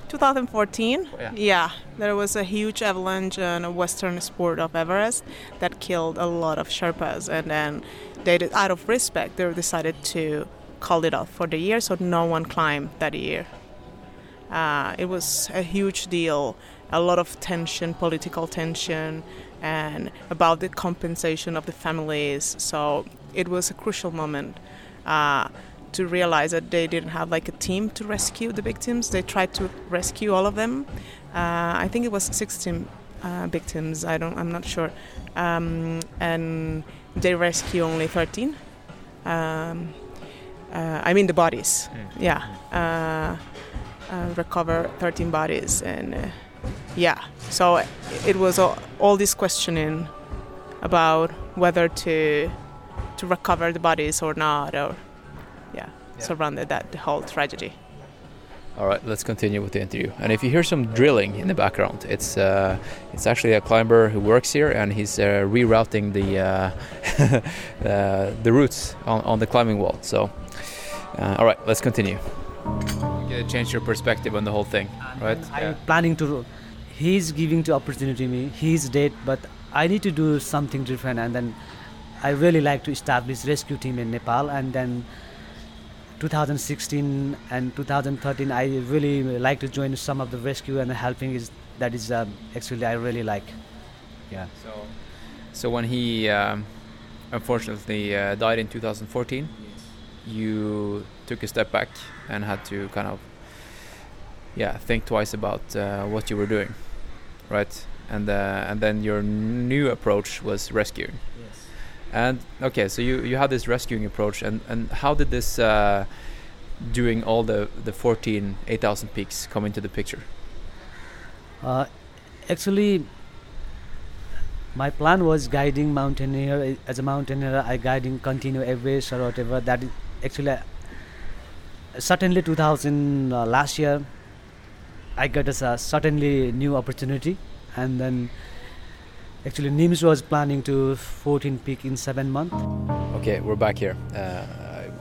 2014. Yeah. Yeah, there was a huge avalanche on a western sport of Everest that killed a lot of Sherpas, and then they, did, out of respect, they decided to call it off for the year, so no one climbed that year. Uh, it was a huge deal, a lot of tension, political tension, and about the compensation of the families. So it was a crucial moment. Uh, to realize that they didn't have like a team to rescue the victims. They tried to rescue all of them. Uh, I think it was 16 uh, victims. I don't. I'm not sure. Um, and they rescue only 13. Um, uh, I mean the bodies. Yeah. Uh, uh, recover 13 bodies and uh, yeah. So it was all, all this questioning about whether to to recover the bodies or not or surrounded that whole tragedy. All right, let's continue with the interview. And if you hear some drilling in the background, it's uh, it's actually a climber who works here, and he's uh, rerouting the uh, uh, the routes on, on the climbing wall. So, uh, all right, let's continue. You gotta change your perspective on the whole thing, right? I'm planning to. He's giving to opportunity me. He's dead, but I need to do something different. And then I really like to establish rescue team in Nepal. And then 2016 and 2013, I really like to join some of the rescue and the helping. Is that is um, actually I really like. Yeah. So, so when he um, unfortunately uh, died in 2014, you took a step back and had to kind of, yeah, think twice about uh, what you were doing, right? And uh, and then your new approach was rescuing. And okay, so you you had this rescuing approach, and and how did this uh, doing all the the 14 8,000 peaks come into the picture? Uh, actually, my plan was guiding mountaineer as a mountaineer. I guiding continue Everest or whatever. That actually uh, certainly 2000 uh, last year. I got a certainly new opportunity, and then actually Nims was planning to 14 peak in seven months. Okay, we're back here. Uh,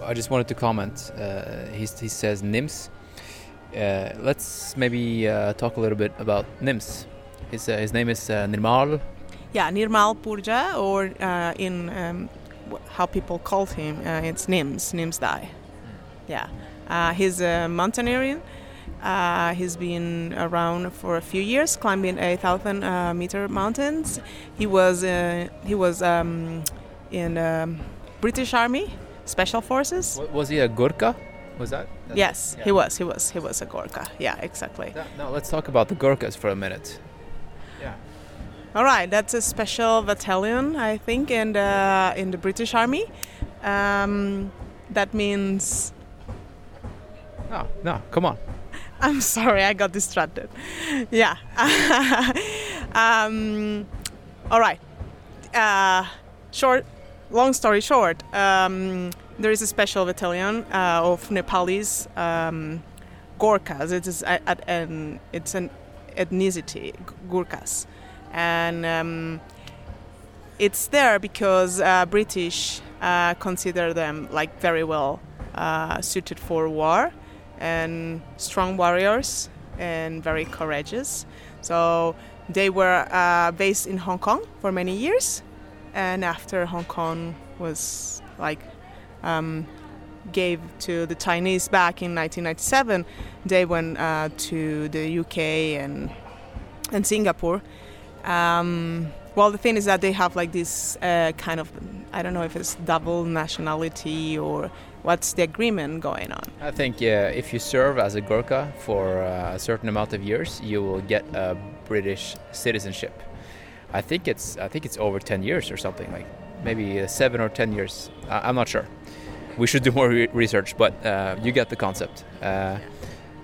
I just wanted to comment. Uh, he, he says NIMS. Uh, let's maybe uh, talk a little bit about NIMS. His, uh, his name is uh, Nirmal. Yeah, Nirmal Purja, or uh, in um, how people called him, uh, it's Nims, Nims Dai. Yeah, uh, he's a mountaineering. Uh, he's been around for a few years, climbing a thousand uh, meter mountains. He was uh, he was um, in um, British Army Special Forces. Wa- Was he a Gurkha? Was that? that's- Yes, yeah. he was. He was. He was a Gorkha. Yeah, exactly. Now, now let's talk about the Gurkhas for a minute. Yeah. All right, that's a special battalion, I think, in the in the British Army. Um, that means No, no, come on. I'm sorry, I got distracted. Yeah. um, all right. Uh, short, long story short, um, there is a special battalion uh, of Nepalese um, Gorkhas. It is an it's an ethnicity Gurkhas, and um, it's there because uh, British uh, consider them like very well uh, suited for war and strong warriors and very courageous. So they were uh, based in Hong Kong for many years, and after Hong Kong was like um, gave to the Chinese back in 1997, they went uh, to the UK and and Singapore. Um, well, the thing is that they have like this uh, kind of I don't know if it's double nationality or what's the agreement going on. I think uh, if you serve as a Gurkha for uh, a certain amount of years, you will get a British citizenship. I think it's I think it's over 10 years or something like maybe uh, seven or 10 years. I- I'm not sure. We should do more re- research, but uh, you get the concept. Uh,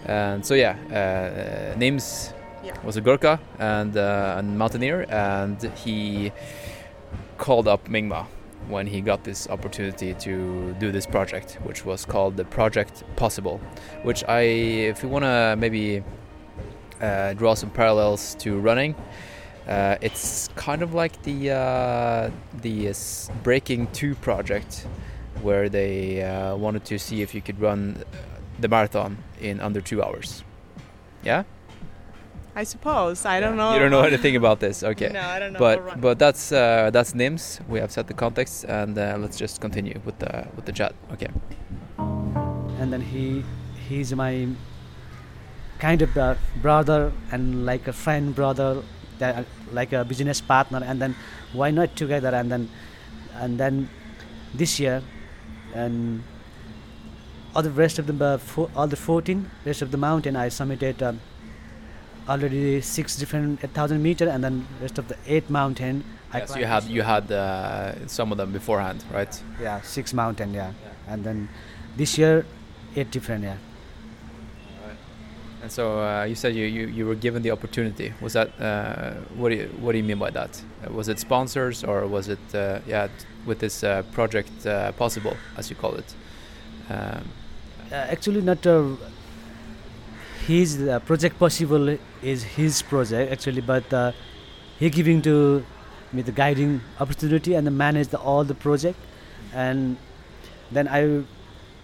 and so yeah, uh, Nims Yeah. was a Gurkha and uh, a mountaineer, and he called up Mingma when he got this opportunity to do this project, which was called the Project Possible. Which I, if you want to maybe uh, draw some parallels to running, uh, it's kind of like the uh, the Breaking Two project, where they uh, wanted to see if you could run the marathon in under two hours. Yeah, I suppose. I don't know. You don't know anything about this, okay? No, I don't know. but but that's uh, that's NIMS. We have set the context, and uh, let's just continue with the with the chat. Okay. and then he he's my kind of uh, brother and like a friend brother that like a business partner and then why not together and then and then this year and all the rest of the uh, fo- all the 14 rest of the mountain i summited um, already six different 1000 meter and then rest of the eight mountain I Yes, you had you had uh, some of them beforehand, right? yeah six mountain yeah. and then this year eight different yeah And so uh, you said you, you, you were given the opportunity. Was that uh, what do you what do you mean by that? Uh, was it sponsors or was it uh, yeah with this uh, project uh, possible as you call it? Um, uh, actually not uh, his uh, project possible is his project actually but uh, he giving to me the guiding opportunity and manage the, all the project. And then i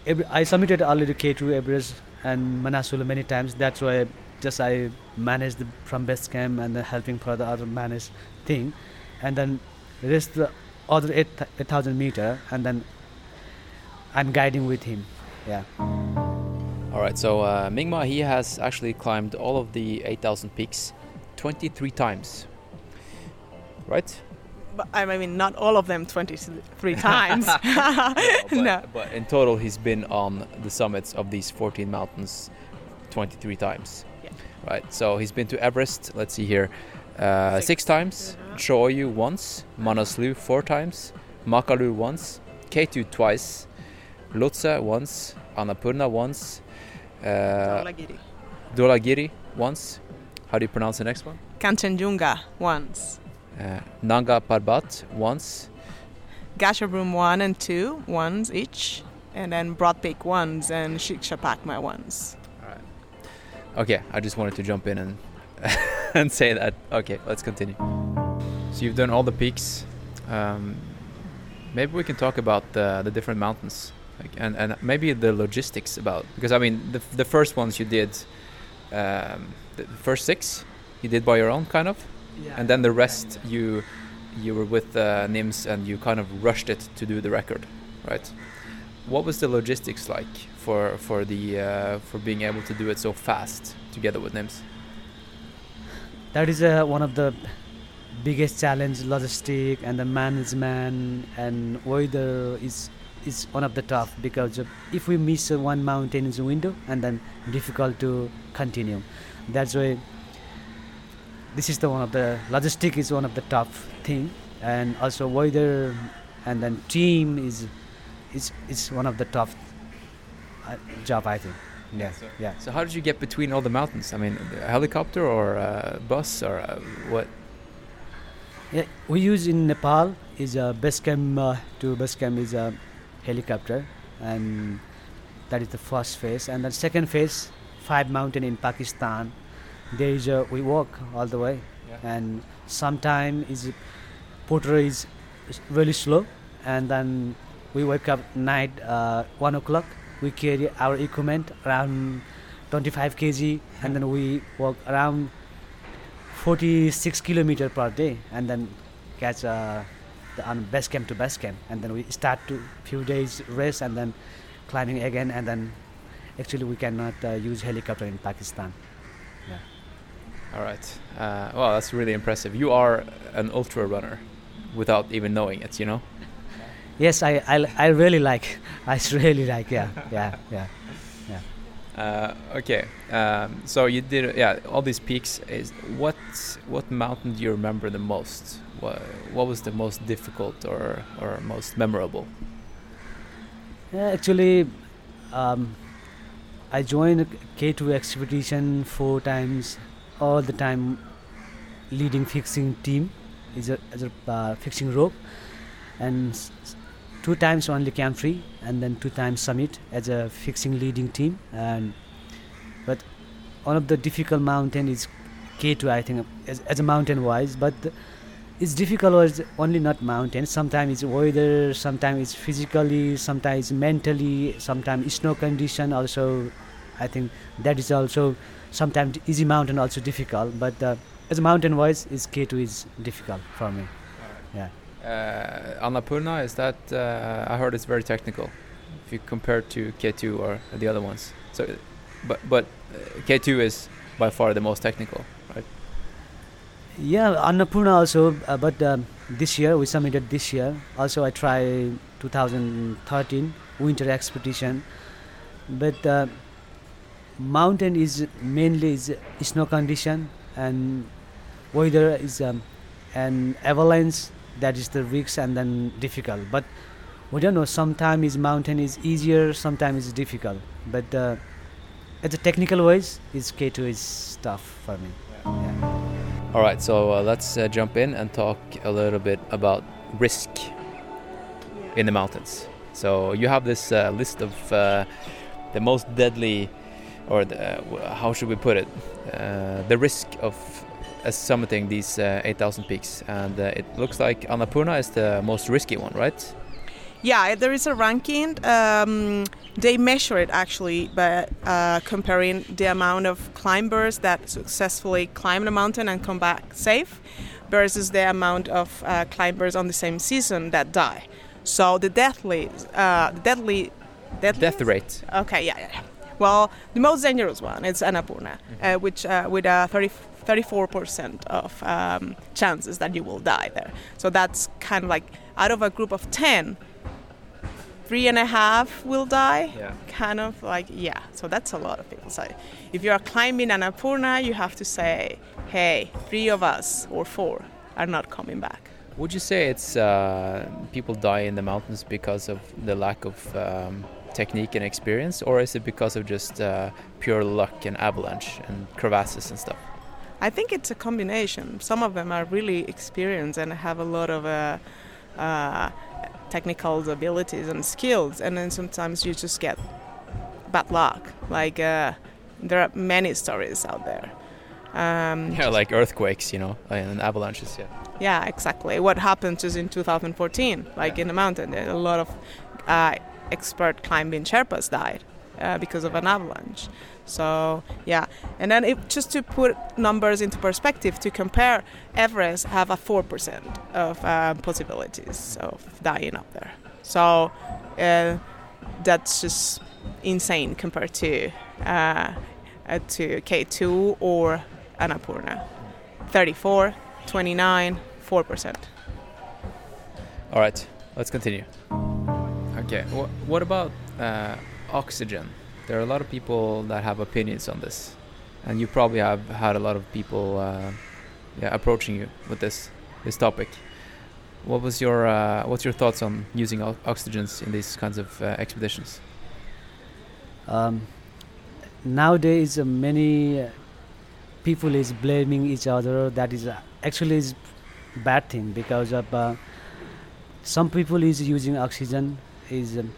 every, i submitted already to k2 everest and manasulu many times. That's why just i manage the from best camp and helping for the other manage thing. And then rest the other 8 8000 meter and then i'm guiding with him. Yeah all right, so uh, Mingma he has actually climbed all of the 8,000 peaks 23 times. right? But, I mean, not all of them 23 times. but, no. but in total, he's been on the summits of these 14 mountains 23 times. Yeah. Right. So he's been to Everest. Let's see here, uh, six. Six. times. Cho Oyu once. Manaslu four times. Makalu once. K2 twice. Lhotse once. Annapurna once. Uh, Dhaulagiri. Dholagiri once. How do you pronounce the next one? Kanchenjunga once. Uh, Nanga Parbat once. Gasherbrum 1 and 2 once each. And then Broad Peak once and Shikshapakma once. Okay, I just wanted to jump in and and say that. Okay, let's continue. So you've done all the peaks. Um, maybe we can talk about the the different mountains, like, and and maybe the logistics about because I mean the the first ones you did, um, the first six you did by your own kind of, and then the rest you you were with uh, Nims and you kind of rushed it to do the record, right? What was the logistics like for for the uh, for being able to do it so fast together with Nims? that is uh, one of the biggest challenge logistic and the management and weather is is one of the tough because if we miss uh, one mountain in the window and then difficult to continue. That's why this is the one of the logistic is one of the tough thing. And also weather and then team is is is one of the tough uh, job i think. Yeah so- yeah. So how did you get between all the mountains? I mean, a helicopter or a bus or uh what? Yeah, we use in Nepal is a base camp uh, to base camp is a helicopter, and that is the first phase. And the second phase, five mountain in Pakistan. There is a we walk all the way, Yeah. and sometime is porter is really slow, and then we wake up night uh, one o'clock. We carry our equipment around 25 kg, and then we walk around 46 kilometer per day and then catch uh, the on base camp to base camp and then we start to few days rest and then climbing again and then actually we cannot uh, use helicopter in pakistan Yeah. All right. Uh, well, that's really impressive. You are an ultra runner without even knowing it. You know. yes i i, I really like i really like yeah yeah yeah Uh, okay. Um, so you did. Yeah, all these peaks. Is what what mountain do you remember the most? What what was the most difficult or or most memorable? Yeah, actually, um, I joined K2 expedition four times, all the time leading fixing team, is a, as a uh, fixing rope, and two times only camp free, and then two times summit as a fixing leading team. And but one of the difficult mountain is K2, I think, as, as a mountain wise, but. The, it's difficult was only not mountain sometimes it's weather sometimes it's physically sometimes mentally sometimes snow condition also i think that is also sometimes easy mountain also difficult but uh, as a mountain wise is k2 is difficult for me yeah Uh, Annapurna is that? Uh, I heard it's very technical. If you compare to K2 or the other ones. So, but but uh, K2 is by far the most technical? Yeah annapurna also uh, but um, this year we submitted this year. Also i try 2013 winter expedition. But uh, mountain is mainly is snow condition and weather is um, and avalanche that is the risk and then difficult. But we don't know sometimes is mountain is easier sometimes is difficult. But uh, at the technical wise is k2 is tough for me. All right, so uh, let's uh, jump in and talk a little bit about risk in the mountains. So you have this uh, list of uh, the most deadly, or the, uh, how should we put it, uh, the risk of uh, summiting these uh, 8,000 peaks, and uh, it looks like Annapurna is the most risky one, right? Yeah, there is a ranking. Um, they measure it actually by uh, comparing the amount of climbers that successfully climb the mountain and come back safe versus the amount of uh, climbers on the same season that die. So the deathly, uh, the deadly, deadly Death rate. Okay, yeah, yeah. Well, the most dangerous one is Annapurna, uh, which uh, with uh, 30, 34% of um, chances that you will die there. So that's kind of like out of a group of 10, three and a half will die. Yeah. Kind of like, yeah, so that's a lot of people. So if you are climbing Annapurna, you have to say, hey, three of us or four are not coming back. Would you say it's uh, people die in the mountains because of the lack of um, technique and experience, or is it because of just uh, pure luck and avalanche and crevasses and stuff? I think it's a combination. Some of them are really experienced and have a lot of uh, uh, technical abilities and skills, and then sometimes you just get bad luck. Like uh, there are many stories out there. Um, Yeah, like earthquakes, you know, and avalanches. Yeah. yeah, exactly. What happened just in 2014, like in the mountain, a lot of uh, expert climbing Sherpas died uh, because of an avalanche. So yeah, and then it, just to put numbers into perspective, to compare, Everest have a four percent of uh, possibilities of dying up there. So uh, that's just insane compared to uh, uh, to K2 or Annapurna. 34, 29, 4 percent. All right, let's continue. Okay, wh- what about uh, oxygen? There are a lot of people that have opinions on this, and you probably have had a lot of people uh, yeah, approaching you with this this topic. What was your uh, what's your thoughts on using oxygens in these kinds of uh, expeditions? um, nowadays uh, many uh, people is blaming each other that is uh, actually is bad thing because of some people is using oxygen is um,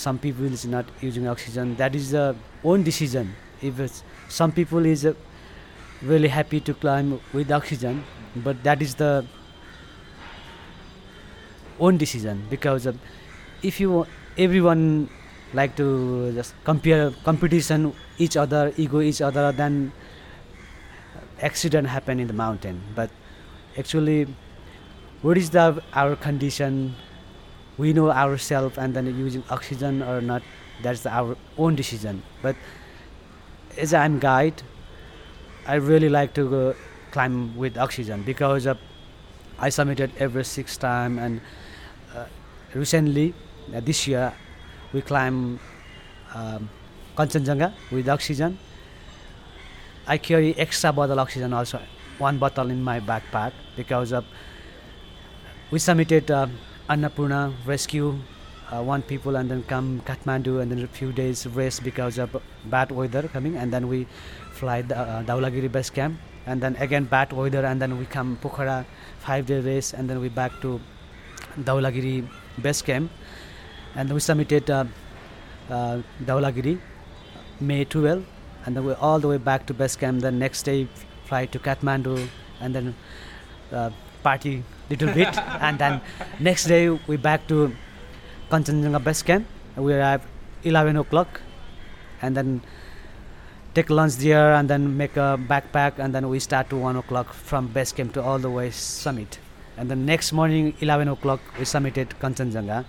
some people is not using oxygen that is the own decision if it's, some people is uh, really happy to climb with oxygen but that is the own decision because uh, if you everyone like to just compare competition each other ego each other then accident happen in the mountain but actually what is the our condition we know ourselves and then using oxygen or not that's our own decision but as i'm guide i really like to go climb with oxygen because uh, i submitted every six time and uh, recently uh, this year we climb um, Kanchenjunga with oxygen. I carry extra bottle oxygen also, one bottle in my backpack because of we submitted uh, Annapurna rescue uh, one people and then come Kathmandu and then a few days rest because of bad weather coming. And then we fly the, uh, Dhaulagiri base camp. And then again bad weather and then we come Pokhara five day race and then we back to Dhaulagiri base camp. And we submitted uh, uh, Dhaulagiri May 12 and then we all the way back to base camp. Then next day fly to Kathmandu and then uh, party little bit and then next day we back to Kanchenjunga base camp. We arrive 11 o'clock and then take lunch there and then make a backpack and then we start to 1 o'clock from base camp to all the way summit. And the next morning 11 o'clock we summited Kanchenjunga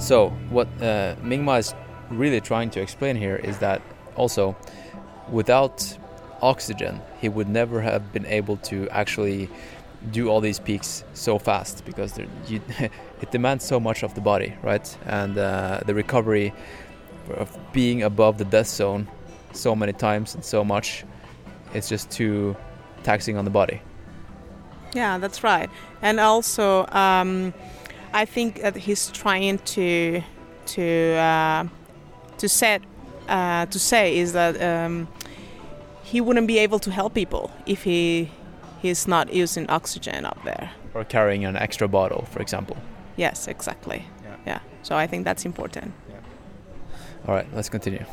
So what uh, Mingma is really trying to explain here is that also without oxygen he would never have been able to actually do all these peaks so fast because you, it demands so much of the body right and uh, the recovery of being above the death zone so many times and so much it's just too taxing on the body Yeah, that's right. And also, um, I think that he's trying to to uh, to set uh, to say is that um, he wouldn't be able to help people if he he's not using oxygen up there. or carrying an extra bottle for example Yes, exactly. Yeah. yeah. So I think that's important. all right let's continue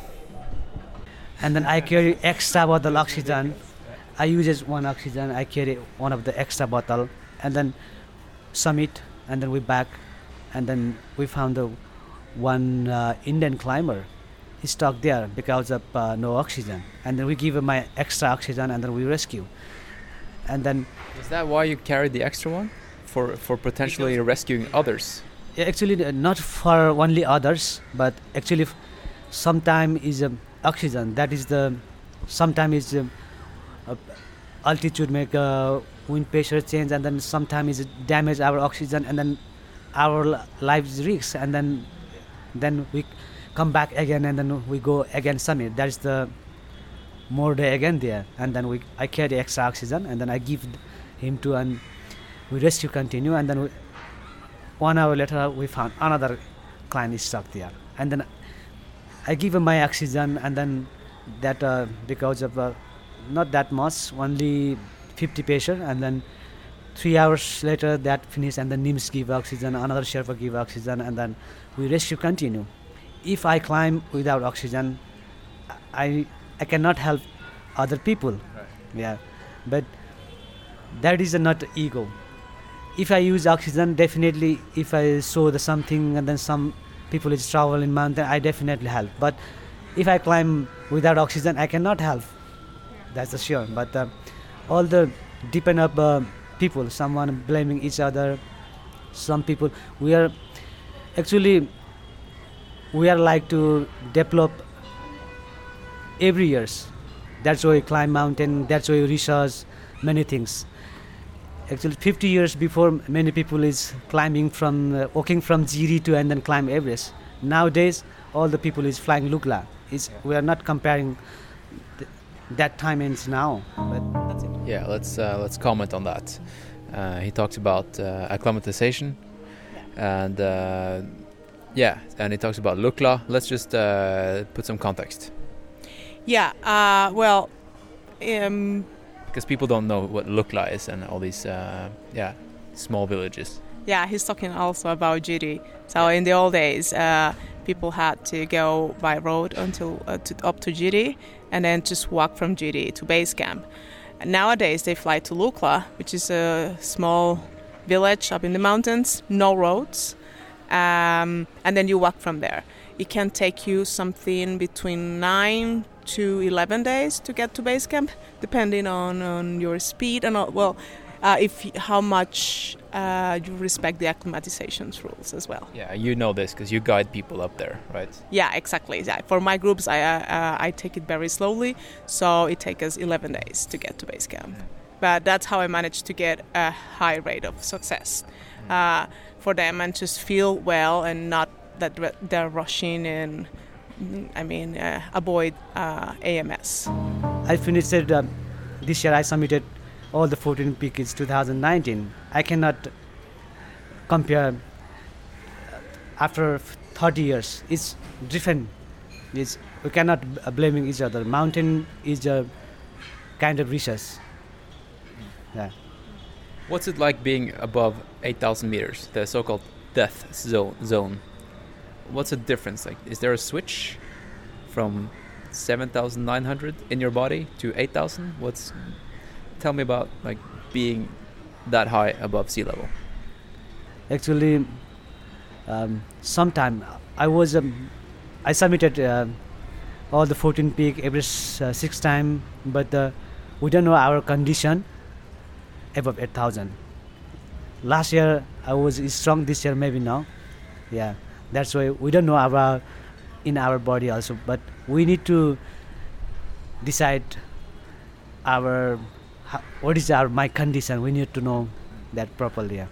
and then I carry extra bottle oxygen. I use just one oxygen. I carry one of the extra bottle, and then summit, and then we back, and then we found the one uh, Indian climber. He stuck there because of uh, no oxygen, and then we give him my extra oxygen, and then we rescue, and then Is that why you carried the extra one? For for potentially rescuing others? Yeah, actually uh, not for only others but actually sometime is um, oxygen that is the sometime is um, uh, altitude make uh, wind pressure change and then sometimes it damage our oxygen and then our li- lives risks and then then we come back again and then we go again summit that is the more day again there. And then we i carry extra oxygen and then i give him to and we rescue continue and then we, one hour later we found another client is stuck there. And then i give him my oxygen and then that uh, because of uh, not that much only 50 patient and then three hours later that finish and then nims give oxygen another sherpa give oxygen and then we rescue continue. If i climb without oxygen i i cannot help other people. Yeah. But that is not ego. If i use oxygen definitely if i saw the something and then some people is travel in mountain i definitely help. But if i climb without oxygen i cannot help. That's the sure. But uh, all the depend up uh, people someone blaming each other some people we are actually we are like to develop every years. That's why we climb mountain that's why we research many things. Actually 50 years before many people is climbing from uh, walking from Jiri to and then climb Everest. Nowadays all the people is flying Lukla is we are not comparing th- that time and now Yeah, let's uh, let's comment on that. Uh, he talks about uh, acclimatization, and uh, yeah, and he talks about Lukla. Let's just uh, put some context Yeah. Uh, well, um, because people don't know what Lukla is and all these uh, yeah small villages. Yeah, he's talking also about Jiri. So in the old days, uh, people had to go by road until uh, to, up to Jiri, and then just walk from Jiri to base camp. And nowadays, they fly to Lukla, which is a small village up in the mountains, no roads, um, and then you walk from there. It can take you something between nine to eleven days to get to base camp, depending on, on your speed and all, well, uh, if how much uh, you respect the acclimatizations rules as well. Yeah, you know this because you guide people up there, right? Yeah, exactly. Yeah. For my groups, I uh, uh, I take it very slowly, so it takes us 11 days to get to base camp. But that's how I managed to get a high rate of success uh, for them and just feel well and not that they're rushing and mm, I mean uh, avoid uh, AMS. I finished it um, this year. I submitted all the 14 peak is 2019. I cannot compare uh, after 30 years. It's different. It's, we cannot b- uh, blaming each other. Mountain is a kind of research. Yeah. What's it like being above 8,000 meters, the so-called death zone? Zone. What's the difference? Like, is there a switch from 7,900 in your body to 8,000? What's? Tell me about like being that high above sea level. Actually, um, sometime I was um, I submitted uh, all the 14 peak every uh, six time, but uh, we don't know our condition above 8,000. Last year I was strong. This year maybe now, Yeah, that's why we don't know about in our body also. But we need to decide our what is our my condition. We need to know that properly.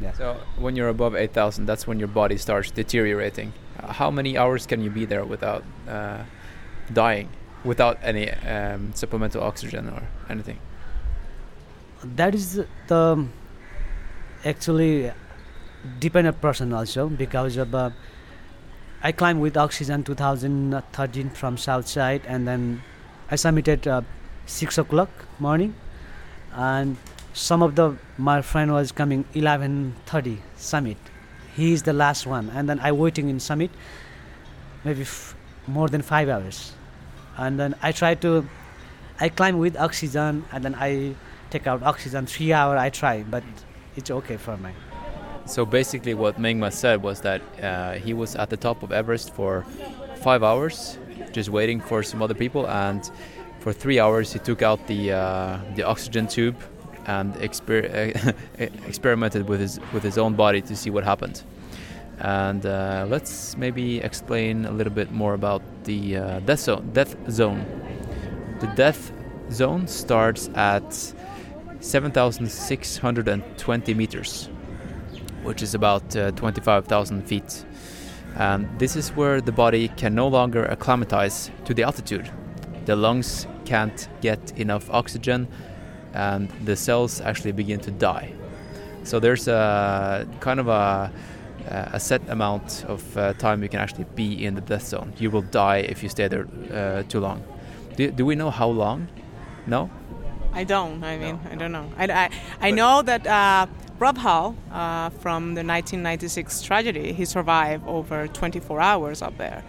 Yeah. So when you're above 8,000, that's when your body starts deteriorating. Uh, how many hours can you be there without uh, dying, without any um, supplemental oxygen or anything? that is the actually dependent person also because of uh, I climbed with oxygen 2013 from south side and then I submitted uh, six o'clock morning and some of the my friend was coming 11:30 summit. He is the last one and then I waiting in summit maybe f- more than five hours. And then I try to I climb with oxygen and then I take out oxygen three hour I try but it's okay for me So basically, what Mingma said was that uh, he was at the top of Everest for five hours, just waiting for some other people, and for three hours he took out the uh, the oxygen tube and exper- experimented with his with his own body to see what happened. And uh, let's maybe explain a little bit more about the uh, death zone. Death zone. The death zone starts at 7,620 meters, which is about uh, 25,000 feet. And this is where the body can no longer acclimatize to the altitude. The lungs can't get enough oxygen, and the cells actually begin to die. So there's a kind of a, a set amount of uh, time you can actually be in the death zone. You will die if you stay there uh, too long. Do, do we know how long? No? I don't. I mean, I don't know. I, I, I know that uh, Rob Hall uh, from the 1996 tragedy, he survived over 24 hours up there.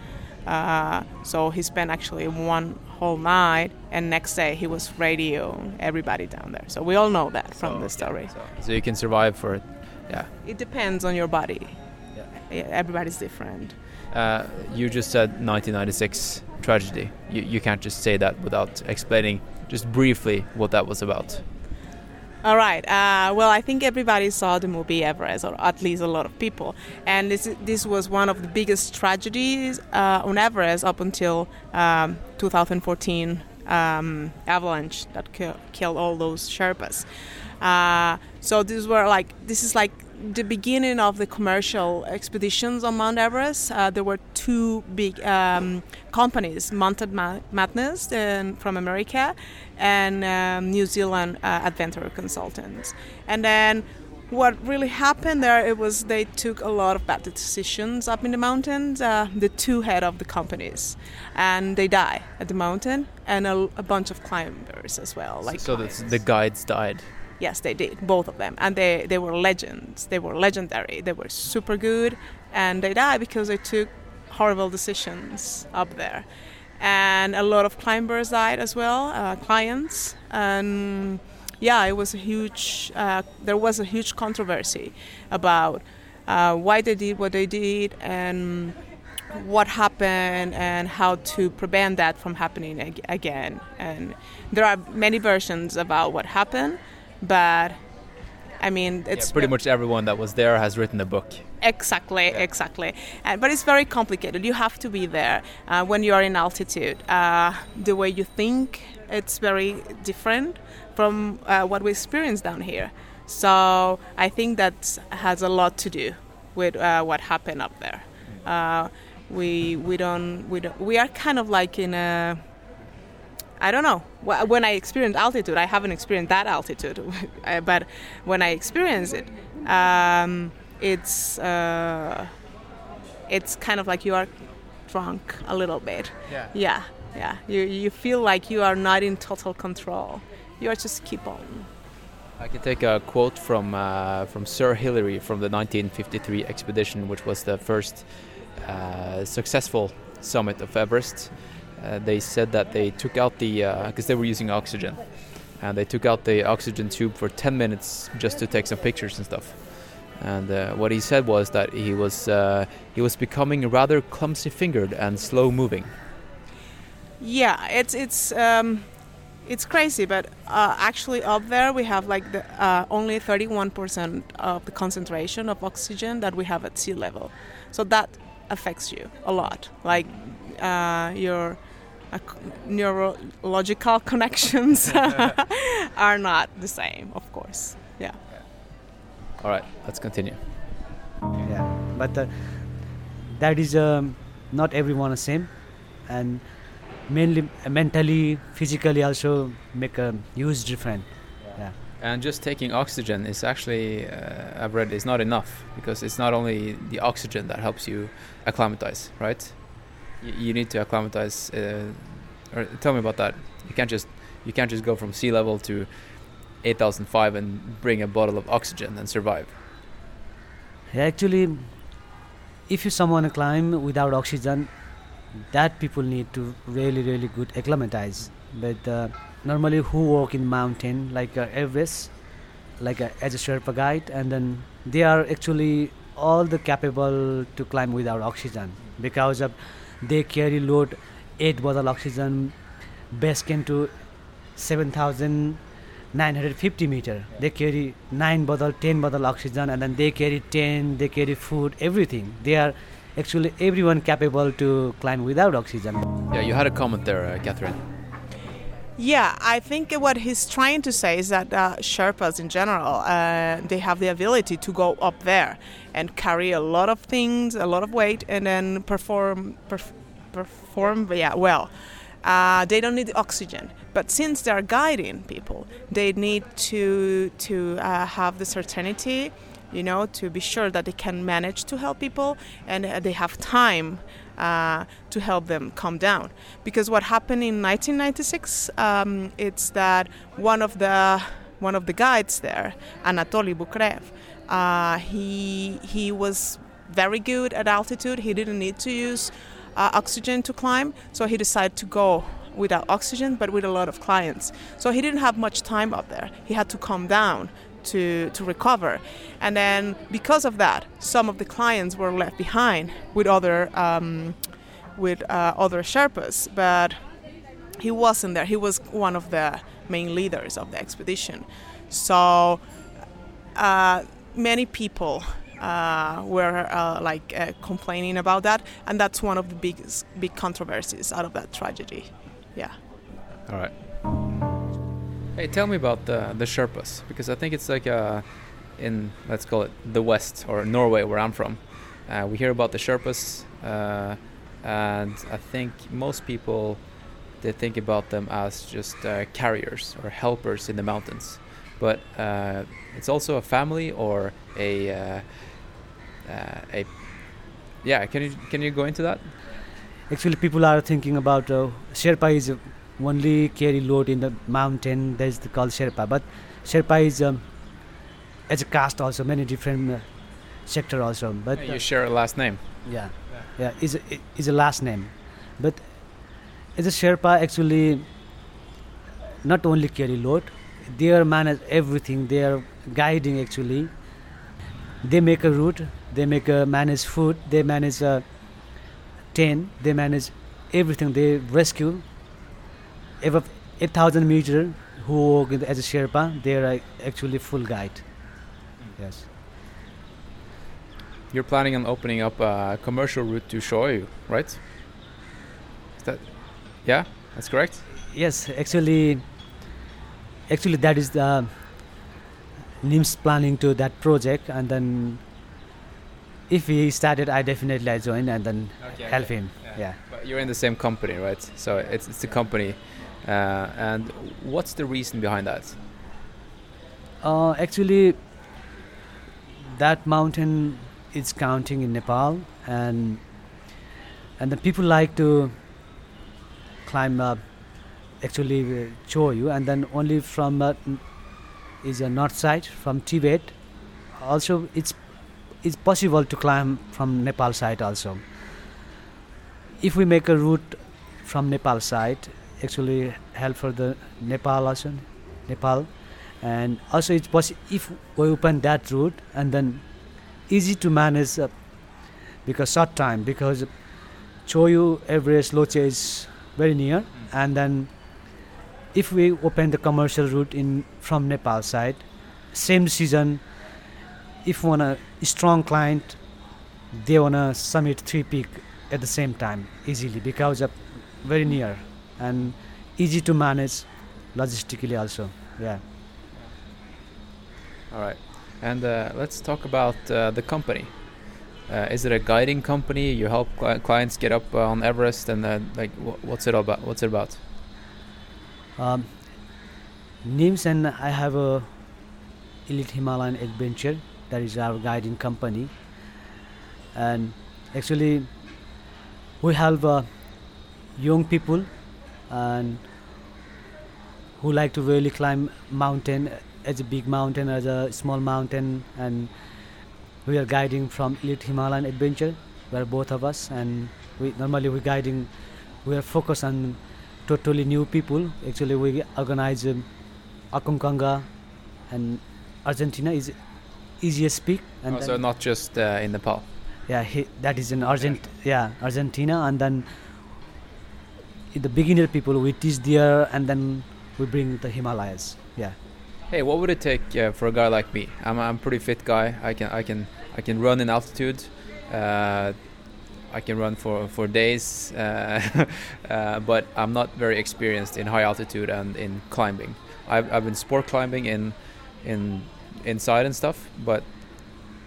Uh, so he spent actually one whole night, and next day he was radioing everybody down there. So we all know that from So, the story. So, so you can survive for, it. yeah. It depends on your body. Yeah. Yeah, Everybody's different. Uh, you just said 1996 tragedy. You, you can't just say that without explaining just briefly what that was about. All right. Uh, well, I think everybody saw the movie Everest, or at least a lot of people. And this this was one of the biggest tragedies uh, on Everest up until um, 2014 um, avalanche that ki- killed all those Sherpas. Uh, so these were like this is like the beginning of the commercial expeditions on Mount Everest. Uh, there were two big um, companies, Mountain Ma- Madness and, from America and um, New Zealand uh, Adventure Consultants. And then what really happened there it was they took a lot of bad decisions up in the mountains uh, the two head of the companies and they die at the mountain and a, a bunch of climbers as well like so the, the guides died. Yes, they did, both of them, and they they were legends. They were legendary. They were super good, and they died because they took horrible decisions up there, and a lot of climbers died as well, uh, clients, and yeah, it was a huge. Uh, there was a huge controversy about uh, why they did what they did and what happened and how to prevent that from happening ag- again. And there are many versions about what happened, but I mean, it's yeah, pretty much everyone that was there has written a book. Exactly, exactly. Uh, but it's very complicated. You have to be there uh, when you are in altitude. Uh, the way you think, it's very different from uh, what we experience down here. So I think that has a lot to do with uh, what happened up there. Uh, we we don't we don't we are kind of like in a I don't know. When I experience altitude, I haven't experienced that altitude, Uh, but when I experience it, um, it's uh, it's kind of like you are drunk a little bit. Yeah. Yeah, yeah. You you feel like you are not in total control. You are just keep on. I can take a quote from uh, from Sir Hillary from the 1953 expedition, which was the first uh, successful summit of Everest. Uh, they said that they took out the because they were using oxygen, and they took out the oxygen tube for 10 minutes just to take some pictures and stuff. And uh, what he said was that he was uh, he was becoming rather clumsy-fingered and slow-moving. Yeah, it's it's um, it's crazy, but uh, actually up there we have like the, uh, only 31% of the concentration of oxygen that we have at sea level, so that affects you a lot. Like uh, your uh, neurological connections are not the same, of course. Yeah. All right, let's continue. yeah but uh, that is um, not everyone the same and mainly uh, mentally physically also make a huge difference yeah And just taking oxygen is actually, uh, I've read, is not enough because it's not only the oxygen that helps you acclimatize, right? You need to acclimatize. Uh, or tell me about that. You can't just you can't just go from sea level to 8,005 and bring a bottle of oxygen and survive. Actually if you someone climb without oxygen that people need to really really good acclimatize but uh, normally who walk in mountain like uh, everest like uh, as a sherpa guide and then they are actually all the capable to climb without oxygen because of they carry load 8 bottle oxygen base camp to 7950 meter. They carry 9 bottle 10 bottle oxygen and then they carry 10 they carry food everything. They are actually everyone capable to climb without oxygen. Yeah, you had a comment there, uh, Catherine. Yeah, I think what he's trying to say is that uh, Sherpas in general, uh, they have the ability to go up there and carry a lot of things, a lot of weight, and then perform, perf- perform, yeah, well. Uh, they don't need oxygen, but since they are guiding people, they need to to uh, have the certainty, you know, to be sure that they can manage to help people, and uh, they have time uh, to help them calm down. Because what happened in 1996, um, it's that one of the one of the guides there, Anatoly Boukreev, uh, he he was very good at altitude. He didn't need to use uh, oxygen to climb, so he decided to go without oxygen, but with a lot of clients. So he didn't have much time up there. He had to calm down to, to recover. And then because of that, some of the clients were left behind with other um, with uh, other Sherpas, but he wasn't there. He was one of the main leaders of the expedition. So uh, many people uh, were uh, like uh, complaining about that, and that's one of the biggest big controversies out of that tragedy. Yeah. All right. Hey, tell me about the the Sherpas because I think it's like a, in let's call it the West or Norway where I'm from. Uh, we hear about the Sherpas, uh, and I think most people they think about them as just uh, carriers or helpers in the mountains, but uh, it's also a family or a uh, a yeah. Can you can you go into that? Actually, people are thinking about Sherpa is only carry load in the mountain. That is called Sherpa. But Sherpa is um, as a caste also many different uh, sector also. But yeah, you uh, share a last name. Yeah, yeah, yeah is is a last name, but as a Sherpa actually not only carry load, they are manage everything. They are guiding actually. They make a route. They make a manage food. They manage uh, a tent. They manage everything. They rescue if 8000 meters. who work as a sherpa they are actually full guide yes you're planning on opening up a commercial route to Cho Oyu, right? Is that yeah, that's correct. Yes, actually, actually that is the NIMS planning to that project, and then if he started, I definitely join and then okay, help okay. him. Yeah. yeah. But you're in the same company, right? So it's it's the company uh, and what's the reason behind that? Uh, actually, that mountain is counting in Nepal, and and the people like to climb up actually uh, Cho Oyu, and then only from uh, is a north side from Tibet. Also, it's it's possible to climb from Nepal side also. If we make a route from Nepal side, actually help for the Nepal also, Nepal, and also it's possible if we open that route and then easy to manage uh, because short time because Cho Oyu Everest Lhotse is very near, mm. and then if we open the commercial route in from Nepal side, same season. If one a strong client, they wanna summit three peak at the same time easily because of very near and easy to manage logistically also. Yeah. All right. And uh, let's talk about uh, the company. Uh, is it a guiding company? You help cli clients get up uh, on Everest, and then like, wh what's it about? What's it about? Um, NIMS and I have a Elite Himalayan Adventure. That is our guiding company, and actually, we help uh, young people and who like to really climb mountain as a big mountain as a small mountain and we are guiding from elite himalayan adventure where both of us and we normally we're guiding we are focused on totally new people. Actually we organize um, aconcagua and argentina is easiest peak and oh, so not just uh, in nepal. Yeah he, that is in argent yeah argentina and then the beginner people we teach there and then we bring the himalayas. Yeah. Hey what would it take uh, for a guy like me? I'm i'm a pretty fit guy. I can i can i can run in altitude. Uh, I can run for, for days, uh, uh, but I'm not very experienced in high altitude and in climbing. I've, I've been sport climbing in in inside and stuff, but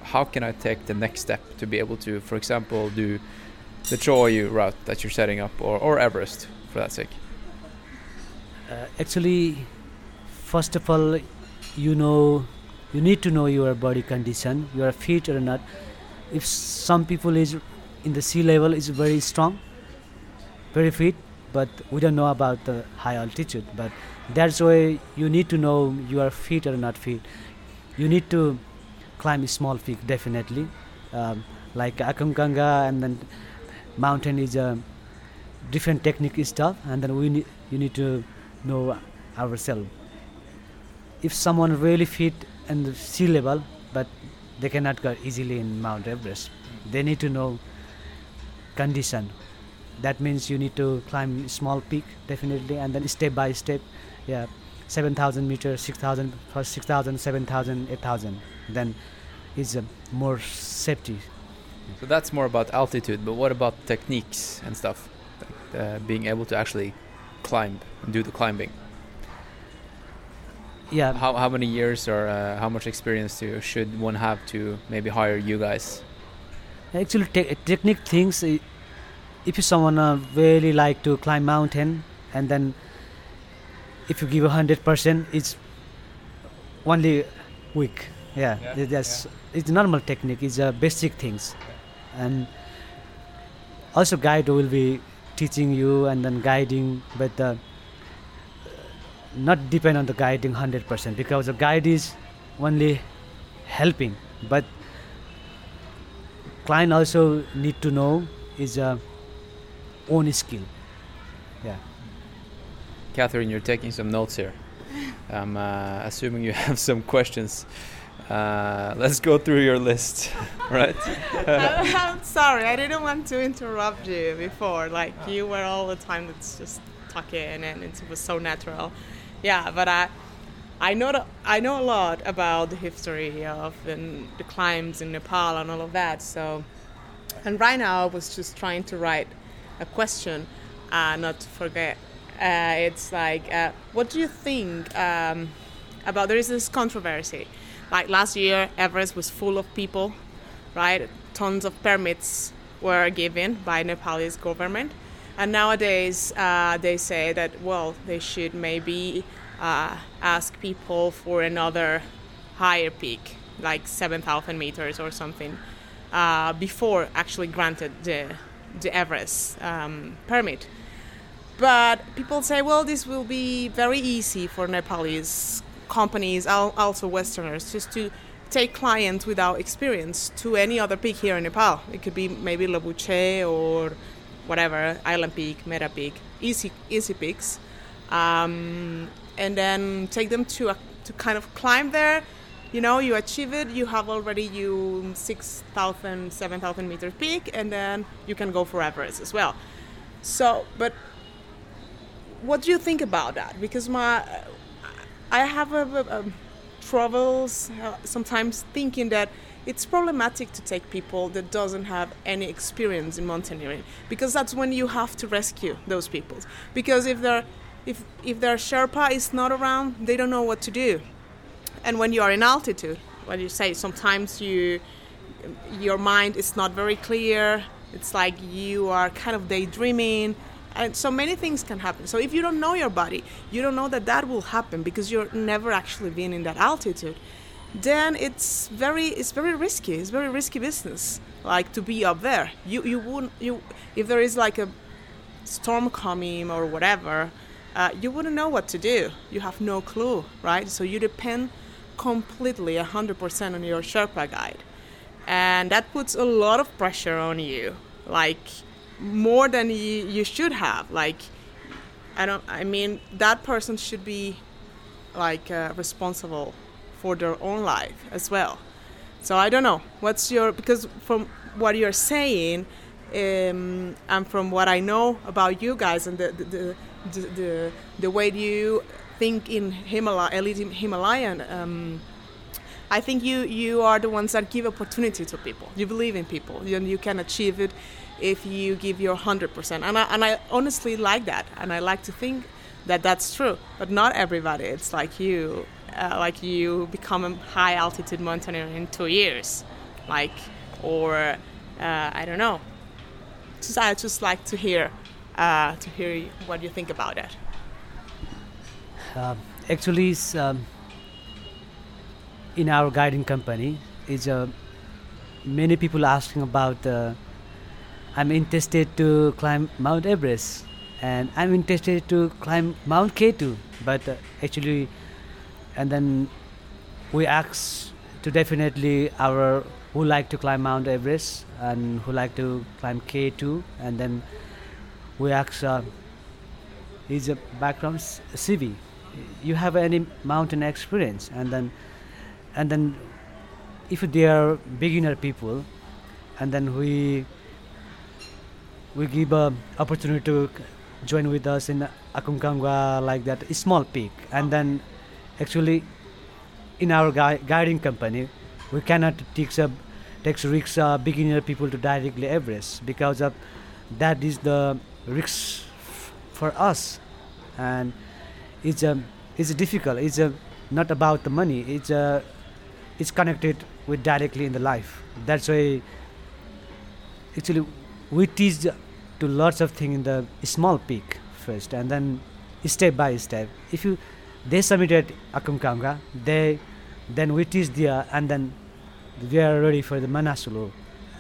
how can I take the next step to be able to, for example, do the Cho Oyu route that you're setting up, or or Everest for that sake? Uh, actually, first of all, you know, you need to know your body condition. You are fit or not. If some people is in the sea level is very strong, very fit, but we don't know about the high altitude. But that's why you need to know you are fit or not fit. You need to climb a small peak definitely, um, like Aconcagua, and then mountain is a different technique stuff, and then we need you need to know ourselves. If someone really fit in the sea level, but they cannot go easily in Mount Everest, they need to know condition. That means you need to climb small peak definitely, and then step by step, yeah, 7,000 meters, 6,000, first 6,000, 7,000, 8,000. Then is more safety. So that's more about altitude, but what about techniques and stuff? Like, uh, being able to actually climb and do the climbing. Yeah, How, how many years or uh, how much experience do, should one have to maybe hire you guys? actually te- technique things. If you someone uh, really like to climb mountain, and then if you give a hundred percent, it's only week. Yeah, Yeah, it- that's it's normal technique. It's uh, basic things, and also guide will be teaching you and then guiding, but not depend on the guiding hundred percent because the guide is only helping, but client also need to know is own skill. Yeah. Catherine, you're taking some notes here. I'm uh, assuming you have some questions. Uh, let's go through your list, right? I'm sorry, I didn't want to interrupt you before. Like you were all the time that's just talking, and it was so natural. Yeah, but I, I know I know a lot about the history of the climbs in Nepal and all of that. So, and right now I was just trying to write a question, uh, not to forget. Uh, it's like, uh, what do you think um, about? There is this controversy. Like last year, Everest was full of people right? Tons of permits were given by Nepalese government, and nowadays uh, they say that well they should maybe uh, ask people for another higher peak, like 7,000 meters or something, uh, before actually granted the the Everest um, permit. But people say, well, this will be very easy for Nepalese companies, al- also Westerners, just to take clients without experience to any other peak here in Nepal. It could be maybe Lobuche or whatever, Island Peak, Mera Peak, easy, easy peaks. Um, and then take them to, a, to kind of climb there. You know, you achieve it, you have already you 6,000, 7,000 meters peak, and then you can go for Everest as well. So, but what do you think about that? Because my, I have a, a, a troubles uh, sometimes thinking that it's problematic to take people that doesn't have any experience in mountaineering because that's when you have to rescue those people. Because if they're if if their sherpa is not around they don't know what to do. And when you are in altitude what you say sometimes you your mind is not very clear. It's like you are kind of daydreaming and so many things can happen. So if you don't know your body you don't know that that will happen because you're never actually been in that altitude then it's very it's very risky. It's very risky business like to be up there. You you wouldn't you if there is like a storm coming or whatever uh, you wouldn't know what to do. You have no clue right? So you depend completely 100% on your sherpa guide. And that puts a lot of pressure on you. Like more than you, you should have. Like i don't i mean that person should be like uh, responsible for their own life as well. So i don't know. What's your because from what you're saying um, and from what i know about you guys and the the the, the, the, way you think in Himalaya, elite himalayan um, I think you you are the ones that give opportunity to people. You believe in people, and you can achieve it if you give your 100%. And I, and I honestly like that. And I like to think that that's true. But not everybody. It's like you, uh, like you become a high altitude mountaineer in two years. Like, or uh, I don't know. Just, I just like to hear, uh, to hear what you think about it. Uh, actually, um, in our guiding company, is uh, many people asking about. I'm interested to climb Mount Everest, and I'm interested to climb Mount K2. But uh, actually, and then we ask to definitely our who like to climb Mount Everest and who like to climb K2, and then we ask uh, his uh, background CV. You have any mountain experience, and then and then if they are beginner people, and then we we give a opportunity to join with us in Aconcagua like that small peak, and then actually in our gui- guiding company we cannot take a takes risks uh, beginner people to directly Everest because of that is the risk f- for us. And it's um, it's difficult. It's uh, not about the money. It's uh, it's connected with directly in the life. That's why actually we teach to lots of things in the small peak first and then step by step. If you they submitted Aconcagua they then we teach there and then we are ready for the Manasulu.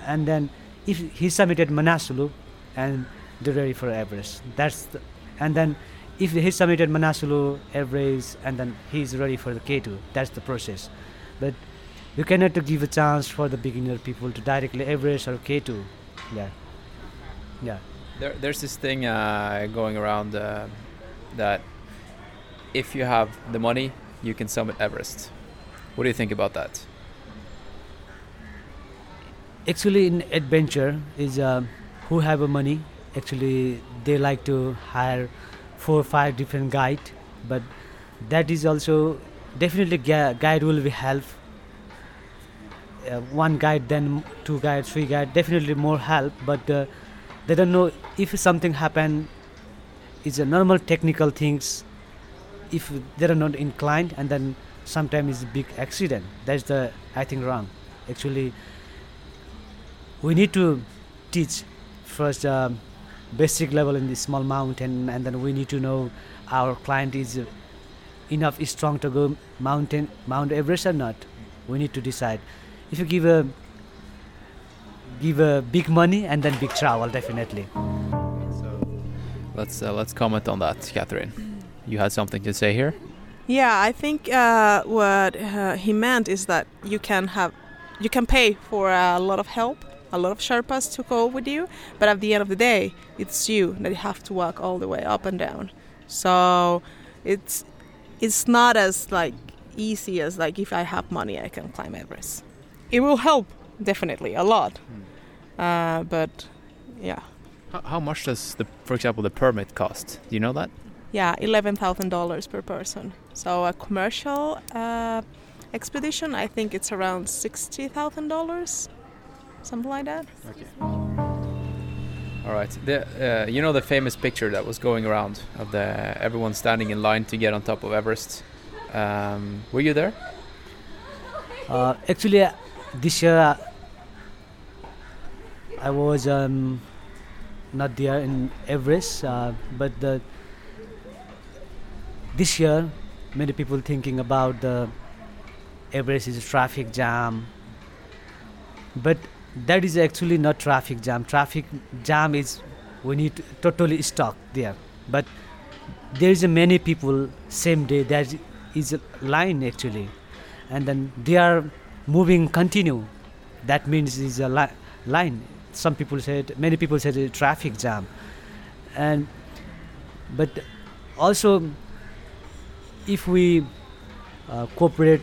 And then if he submitted Manasulu and they're ready for Everest. That's the, and then if he submitted Manasulu Everest and then he's ready for the K2 that's the process. But you cannot give a chance for the beginner people to directly Everest or K2 yeah. Yeah There, there's this thing uh, going around uh, that if you have the money, you can summit Everest. What do you think about that? actually in adventure is uh, who have a money actually they like to hire four or five different guide but that is also definitely guide will be help uh, one guide then two guide three guide definitely more help but uh, they don't know if something happen it's a normal technical things. If they are not inclined and then sometimes it's a big accident. That's the i think wrong. Actually we need to teach first um, basic level in the small mountain and then we need to know our client is enough strong to go mountain mount everest or not. We need to decide. If you give a give a big money and then big travel definitely Let's uh, let's comment on that, Catherine. You had something to say here. Yeah, I think uh, what uh, he meant is that you can have, you can pay for a lot of help, a lot of Sherpas to go with you, but at the end of the day, it's you that you have to walk all the way up and down. So it's it's not as like easy as like if I have money I can climb Everest. It will help definitely a lot, uh, but yeah, How, how much does the, for example, the permit cost? Do you know that? yeah, eleven thousand dollars per person. So a commercial uh, expedition, I think it's around sixty thousand dollars, something like that. Okay. All right. The, uh, you know the famous picture that was going around of the everyone standing in line to get on top of Everest. Um, were you there? Uh, actually, uh, this year I was um, not there in Everest, uh, but the this year many people thinking about the Everest is a traffic jam, but that is actually not traffic jam. Traffic jam is we need to totally stuck there, but there is a many people same day there is a line actually. And then they are moving continue. That means is a li- line. Some people said many people said a traffic jam. And but also if we uh, cooperate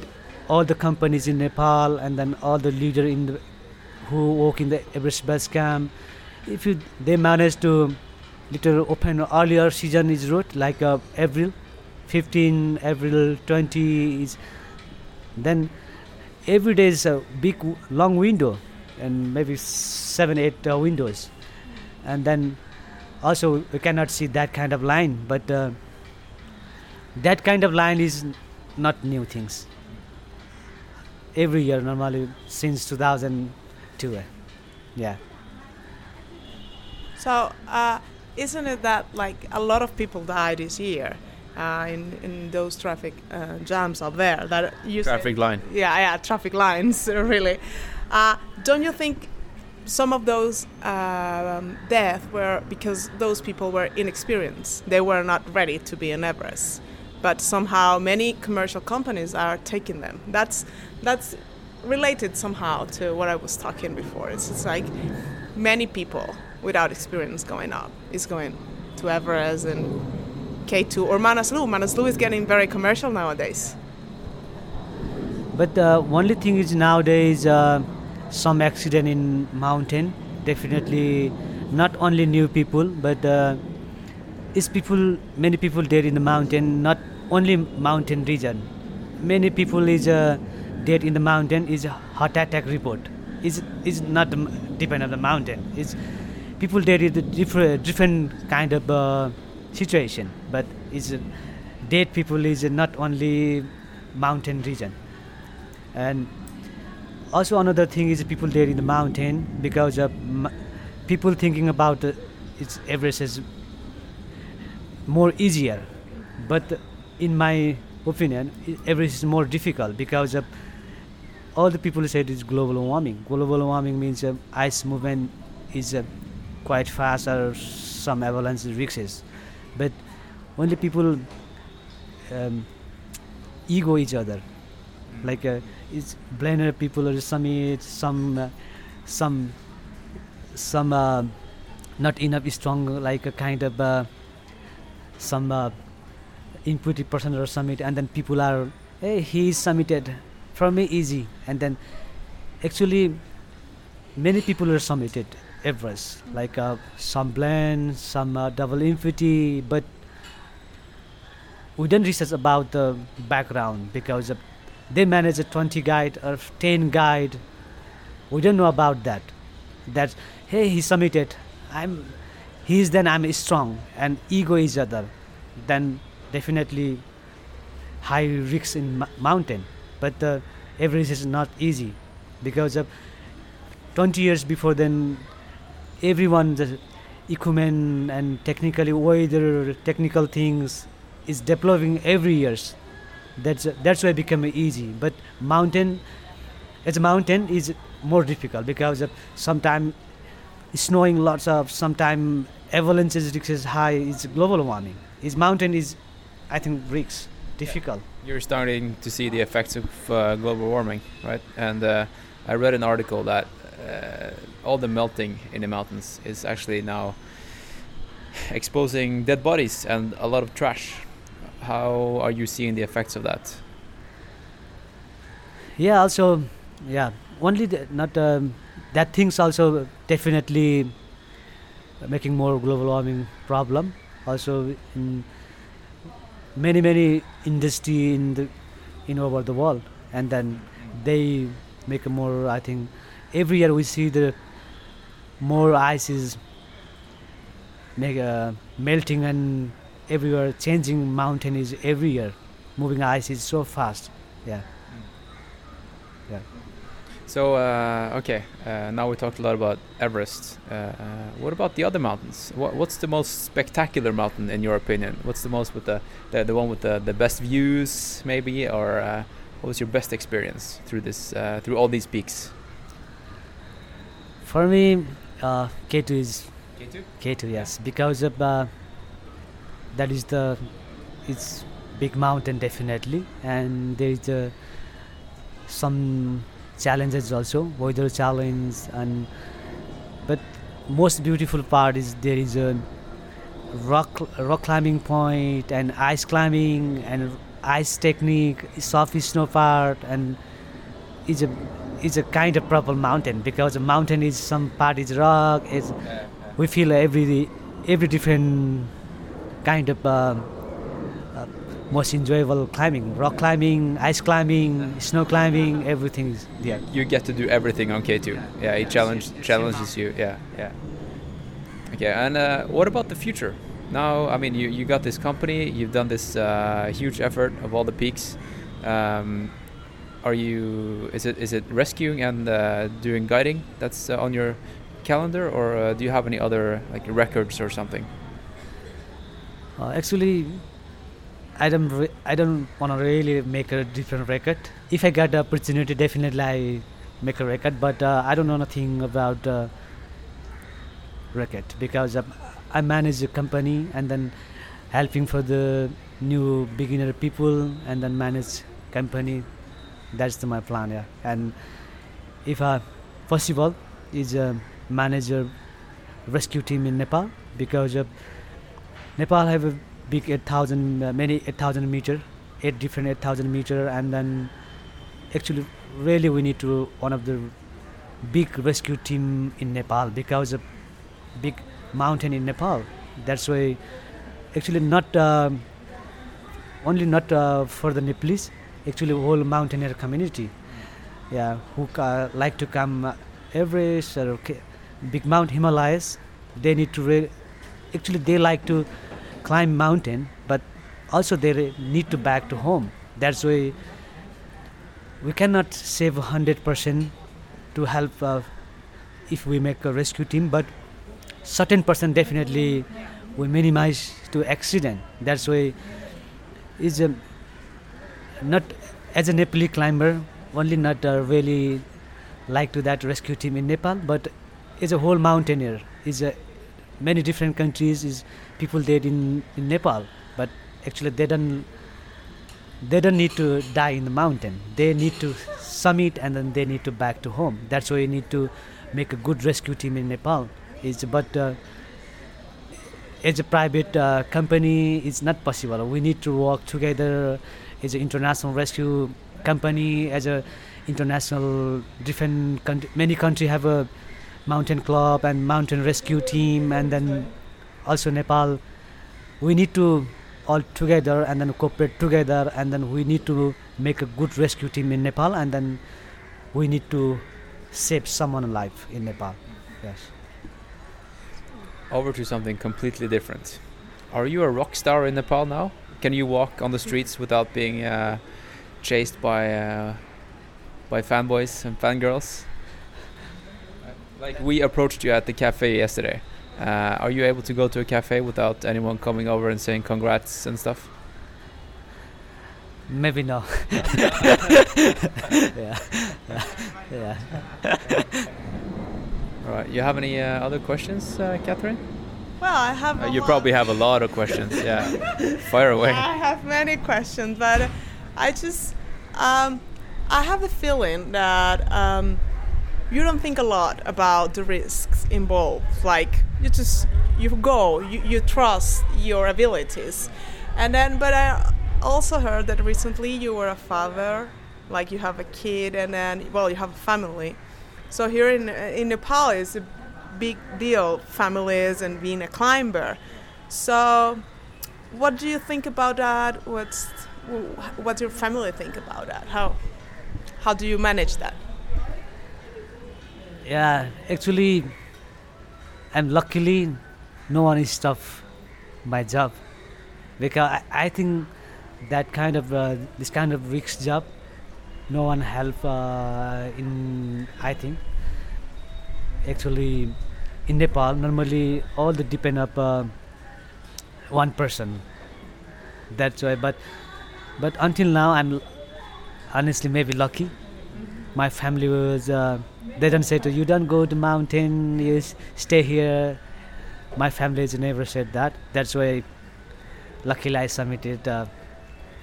all the companies in nepal and then all the leader in the who work in the everest base camp if you they manage to little open earlier season is route like uh, april 15 april 20 is then every day is a big long window and maybe seven eight uh, windows. And then also we cannot see that kind of line but uh, that kind of line is not new things. Every year normally since 2002 uh, yeah. So, uh, isn't it that like a lot of people died this year uh, in in those traffic uh, jams up there? That you say- Traffic line. yeah, yeah, traffic lines, really. Uh, don't you think some of those um, deaths were because those people were inexperienced? They were not ready to be in Everest, but somehow many commercial companies are taking them. That's that's related somehow to what I was talking before. It's, it's like many people without experience going up is going to Everest and K2 or Manaslu. Manaslu is getting very commercial nowadays. But the only thing is nowadays uh, some accident in mountain. Definitely not only new people, but uh, is people many people there in the mountain. Not only mountain region. Many people is uh, dead in the mountain. Is heart attack report. Is is not the depend on the mountain. Is people there is a different different kind of uh, situation. But is dead people is not only mountain region. And also another thing is people there in the mountain because of people thinking about uh, it's Everest is more easier. But in my opinion Everest is more difficult because of all the people said it's global warming. Global warming means uh, ice movement is uh, quite fast or some avalanche risks but only people um, ego each other like uh, it's blender people or summit some uh, some some uh, not enough strong like a kind of uh, some uh, intuitive person or summit and then people are hey he submitted for me easy and then actually many people are submitted Everest. Like uh, some blend some uh, double infinity but we don't research about the background because uh, they manage a 20 guide or 10 guide. We don't know about that. That hey he submitted. I'm he's then i'm strong and ego each other then definitely high risks in m- mountain. But uh, everest is not easy because of 20 years before then everyone the equipment and technically weather technical things is developing every years. That's that's why it become easy. But mountain as a mountain is more difficult because of sometime snowing lots of sometime avalanches risk is high it's global warming. Is mountain is i think risks difficult. You're starting to see the effects of uh, global warming, right? And uh, I read an article that uh, all the melting in the mountains is actually now exposing dead bodies and a lot of trash. How are you seeing the effects of that? yeah also yeah only the, not um, that things also definitely making more global warming problem also in many many industry in the in over the world and then they make more i think every year we see the more ice is make uh, melting and everywhere changing mountain is every year moving ice is so fast yeah yeah So uh, okay, uh, now we talked a lot about Everest. Uh, uh, what about the other mountains? What, what's the most spectacular mountain in your opinion? What's the most with the the, the one with the, the best views maybe, or uh, what was your best experience through this uh, through all these peaks? For me, uh, K2 is K2. K2, yes, because of uh, that is the it's big mountain definitely, and there is uh, some challenges also, weather challenge, and but most beautiful part is there is a rock rock climbing point and ice climbing and ice technique, soft snow part, and it's a it's a kind of purple mountain because a mountain is some part is rock, is we feel every every different kind of uh, uh, most enjoyable climbing rock climbing ice climbing snow climbing everything is there You get to do everything on K2. Yeah, he challenge, challenges you. Yeah, yeah. Okay, and uh, what about the future? Now, I mean, you, you got this company, you've done this uh, huge effort of all the peaks. Um, are you? Is it is it rescuing and uh, doing guiding that's uh, on your calendar, or uh, do you have any other like records or something? Uh, actually, I don't I don't want to really make a different record. If I get the opportunity, definitely I make a record. But uh, I don't know nothing about record because uh, I manage a company and then helping for the new beginner people and then manage company. That's my plan. Yeah, and if I possible is a manager rescue team in Nepal because uh, Nepal have a big 8,000, uh, many 8,000 meter, eight different 8,000 meter, and then actually really we need to one of the big rescue team in Nepal because a big mountain in Nepal. That's why actually not only not uh, for the Nepalese, actually whole mountaineer community, yeah, who ca- like to come uh, Everest or K- big Mount Himalayas. They need to re- actually they like to climb mountain, but also they re- need to back to home. That's why we cannot save hundred percent to help uh, if we make a rescue team, but certain percent definitely we minimize to accident. That's why is a not as a Nepali climber only not uh, really like to that rescue team in Nepal, but is a whole mountaineer. Is many different countries is people dead in, in Nepal, but actually they don't they don't need to die in the mountain. They need to summit and then they need to back to home. That's why you need to make a good rescue team in Nepal. Is but uh, as a private uh, company, it's not possible. We need to work together as an international rescue company, as a international different country. Many country have a mountain club and mountain rescue team, and then also Nepal. We need to all together and then cooperate together, and then we need to make a good rescue team in Nepal, and then we need to save someone alive in Nepal. Yes. Over to something completely different. Are you a rock star in Nepal now? Can you walk on the streets without being uh, chased by uh, by fanboys and fangirls? Like we approached you at the cafe yesterday. Uh, are you able to go to a cafe without anyone coming over and saying congrats and stuff? Maybe not. yeah. yeah. yeah. All right. You have any uh, other questions, uh, Catherine? Well, I have. Uh, you lot- probably have a lot of questions. Yeah. Fire away. I have many questions, but I just um, I have a feeling that um, you don't think a lot about the risks involved. Like you just you go, you, you trust your abilities, and then. But I also heard that recently you were a father, like you have a kid, and then well you have a family. So here in in Nepal is a big deal, families and being a climber. So what do you think about that? What's what your family think about that? How how do you manage that? Yeah, actually, and luckily, no one is tough my job because I, I think that kind of uh, this kind of risk job, no one help uh, in. I think actually in Nepal normally all the depend up uh, one person. That's why, but but until now I'm honestly maybe lucky. My family was. Uh, they don't say to you don't go to mountain you stay here my family has never said that that's why luckily i submitted uh,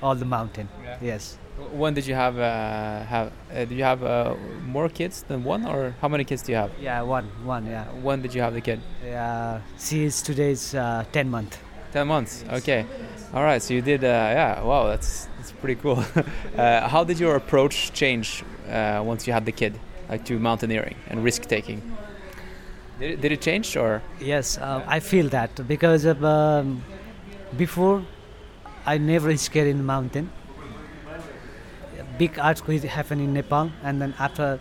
all the mountain Yeah. yes When did you have uh, have? Uh, do you have uh, more kids than one, or how many kids do you have? yeah one one yeah When did you have the kid? yeah she is today's uh, 10 month Ten months. Okay. All right. So you did. Uh, yeah. Wow. That's that's pretty cool. uh, how did your approach change uh, once you had the kid, like to mountaineering and risk taking? Did it, did it change or? yes uh, i feel that because of um, before i never scared in the mountain big earthquake happened in nepal and then after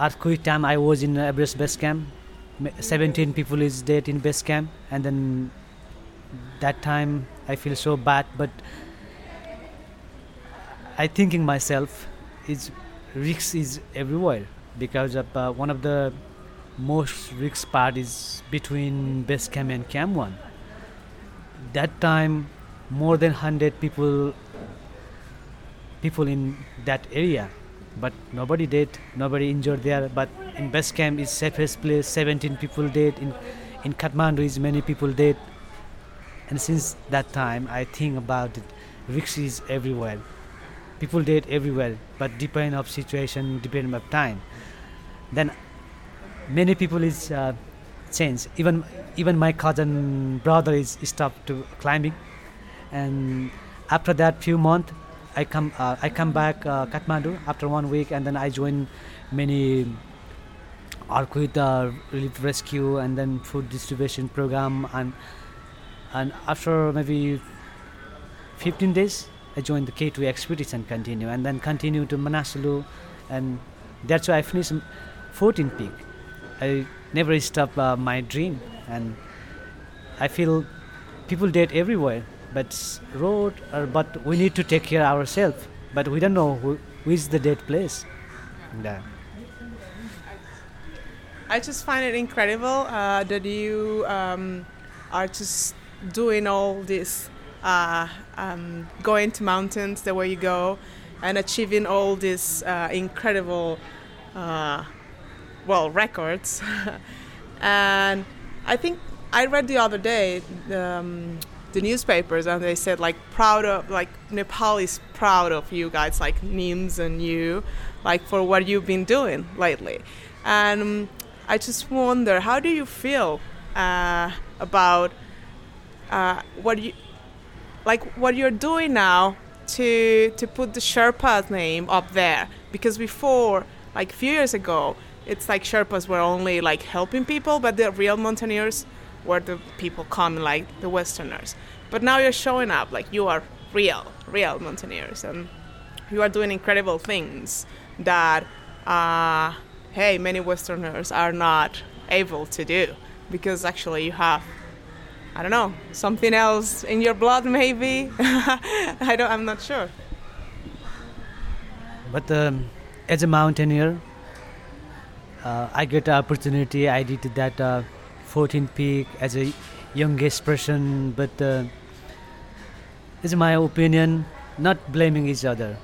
earthquake time i was in everest base camp. 17 people is dead in base camp and then that time i feel so bad but i thinking myself is risk is everywhere because of uh, one of the most risk part is between base camp and camp one. That time more than 100 people people in that area but nobody dead nobody injured there but in base camp is safest place 17 people dead in in kathmandu is many people dead and since that time i think about it risk is everywhere. People dead everywhere but depend of situation depend of time. Then many people is uh, change. Even even my cousin brother is stopped to climbing. And after that few months I come uh, I come back uh, Kathmandu after one week and then I join many Arquid uh, relief rescue and then food distribution program and and after maybe 15 days I joined the K2 expedition continue and then continue to Manaslu and that's why I finished 14 peak. I never stop uh, my dream and I feel people dead everywhere but road or but we need to take care of ourselves but we don't know who, who is the dead place yeah. I just find it incredible uh, that you um, are just doing all this, uh, um, going to mountains the way you go, and achieving all these uh, incredible, uh, well, records. and I think I read the other day um, the newspapers, and they said like proud of like Nepal is proud of you guys, like Nims and you, like for what you've been doing lately. And I just wonder, how do you feel uh, about uh, what you like what you're doing now to to put the Sherpa's name up there? Because before, like a few years ago, it's like Sherpas were only like helping people, but the real mountaineers were the people come, like the Westerners. But now you're showing up, like you are real, real mountaineers, and you are doing incredible things that. Uh, hey, many Westerners are not able to do because actually you have, I don't know, something else in your blood, maybe. I don't. I'm not sure. but um, as a mountaineer uh, I get the opportunity I did that uh, 14 peak as a youngest person but uh, is my opinion not blaming each other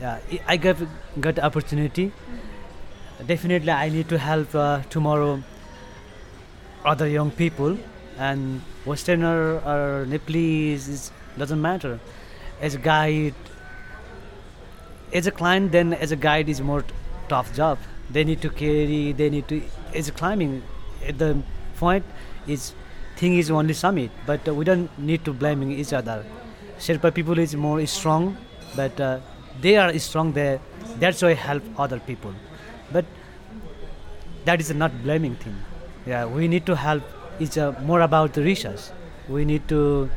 yeah, I- got got opportunity definitely I need to help uh, tomorrow other young people and Westerner or Nepalese doesn't matter. As a guide, as a client, then as a guide is more tough job. They need to carry, they need to. A climbing, the point is thing is only summit, but uh, we don't need to blaming each other. Sherpa people is more strong, but uh, they are strong there. That's why help other people, but that is not blaming thing. Yeah, we need to help. It's more about the research. We need to.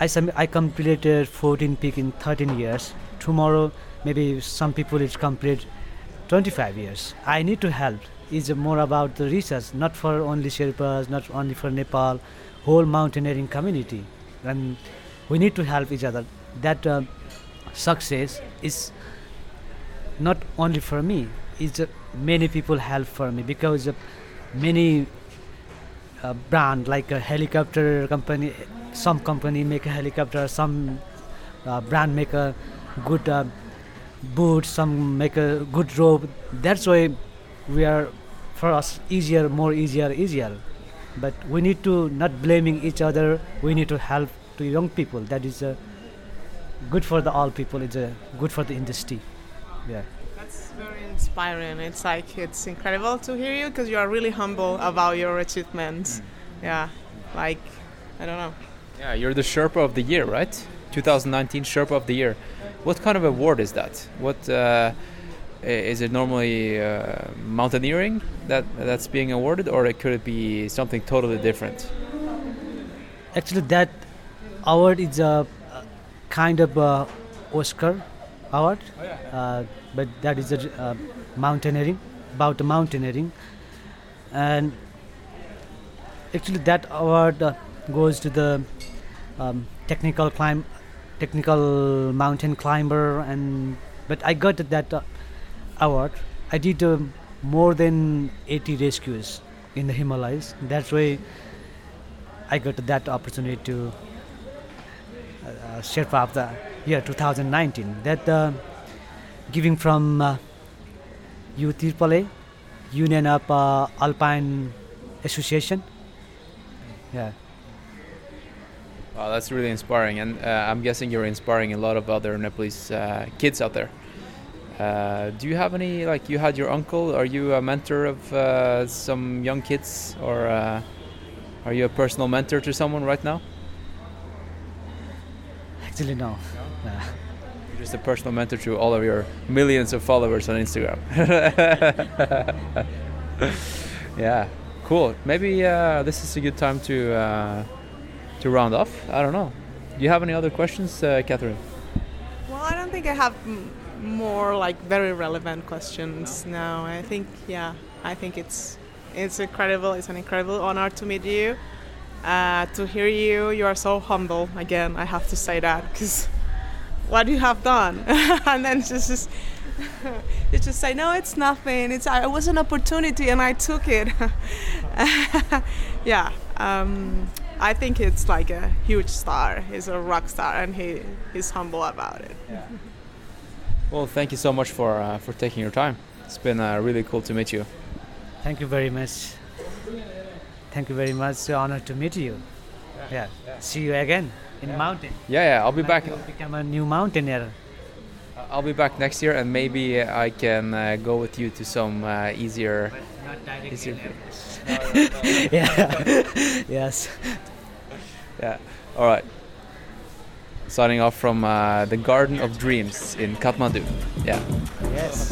I I completed 14 peak in 13 years. Tomorrow, maybe some people it's complete 25 years. I need to help. Uh, more about the research, not for only Sherpas, not only for Nepal, whole mountaineering community, and we need to help each other. That uh, success is not only for me. It's uh, many people help for me because uh, many uh, brand like a helicopter company, some company make a helicopter, some uh, brand make a good uh, boot, some make a good rope. That's why we are for us easier, more easier, easier. But we need to not blaming each other. We need to help to young people. That is uh, good for the all people. It's uh, good for the industry. Yeah. That's very inspiring. It's like it's incredible to hear you because you are really humble about your achievements. Yeah, like I don't know. Yeah, you're the Sherpa of the year, right? 2019 Sherpa of the year. What kind of award is that? What uh, i- is it normally uh, mountaineering that that's being awarded, or it could it be something totally different? Actually, that award is a uh, kind of a Oscar award, uh, but that is a uh, mountaineering about the mountaineering. and actually that award uh, goes to the um, technical climb, technical mountain climber, and but I got that uh, award. I did uh, more than 80 rescues in the Himalayas. That's why I got that opportunity to uh, Sherpa of the year 2019. That uh, giving from uh, Union of uh, Alpine Association. Yeah. Wow, that's really inspiring, and uh, I'm guessing you're inspiring a lot of other Nepalese uh, kids out there. Uh, do you have any like you had your uncle? Are you a mentor of uh, some young kids, or uh, are you a personal mentor to someone right now? Actually, no. Nah. You're just a personal mentor to all of your millions of followers on Instagram. yeah, cool. Maybe uh, this is a good time to uh, to round off. I don't know. Do you have any other questions, uh, Catherine? Well, I don't think I have m- more like very relevant questions now. I think yeah, I think it's it's incredible. It's an incredible honor to meet you, uh, to hear you. You are so humble. Again, I have to say that because what you have done, and then just just you just say no, it's nothing. It's it was an opportunity and I took it. yeah. Um, I think it's like a huge star. He's a rock star, and he he's humble about it. Well, thank you so much for uh, for taking your time. It's been uh, really cool to meet you. Thank you very much. Thank you very much. So honor to meet you. Yeah. See you again in mountain. Yeah, yeah. I'll be back. You become a new mountaineer. I'll be back next year, and maybe I can uh, go with you to some uh, easier. Not directly. easier yeah. yes. Yeah. All right. Signing off from uh, the Garden of Dreams in Kathmandu. Yeah. Yes.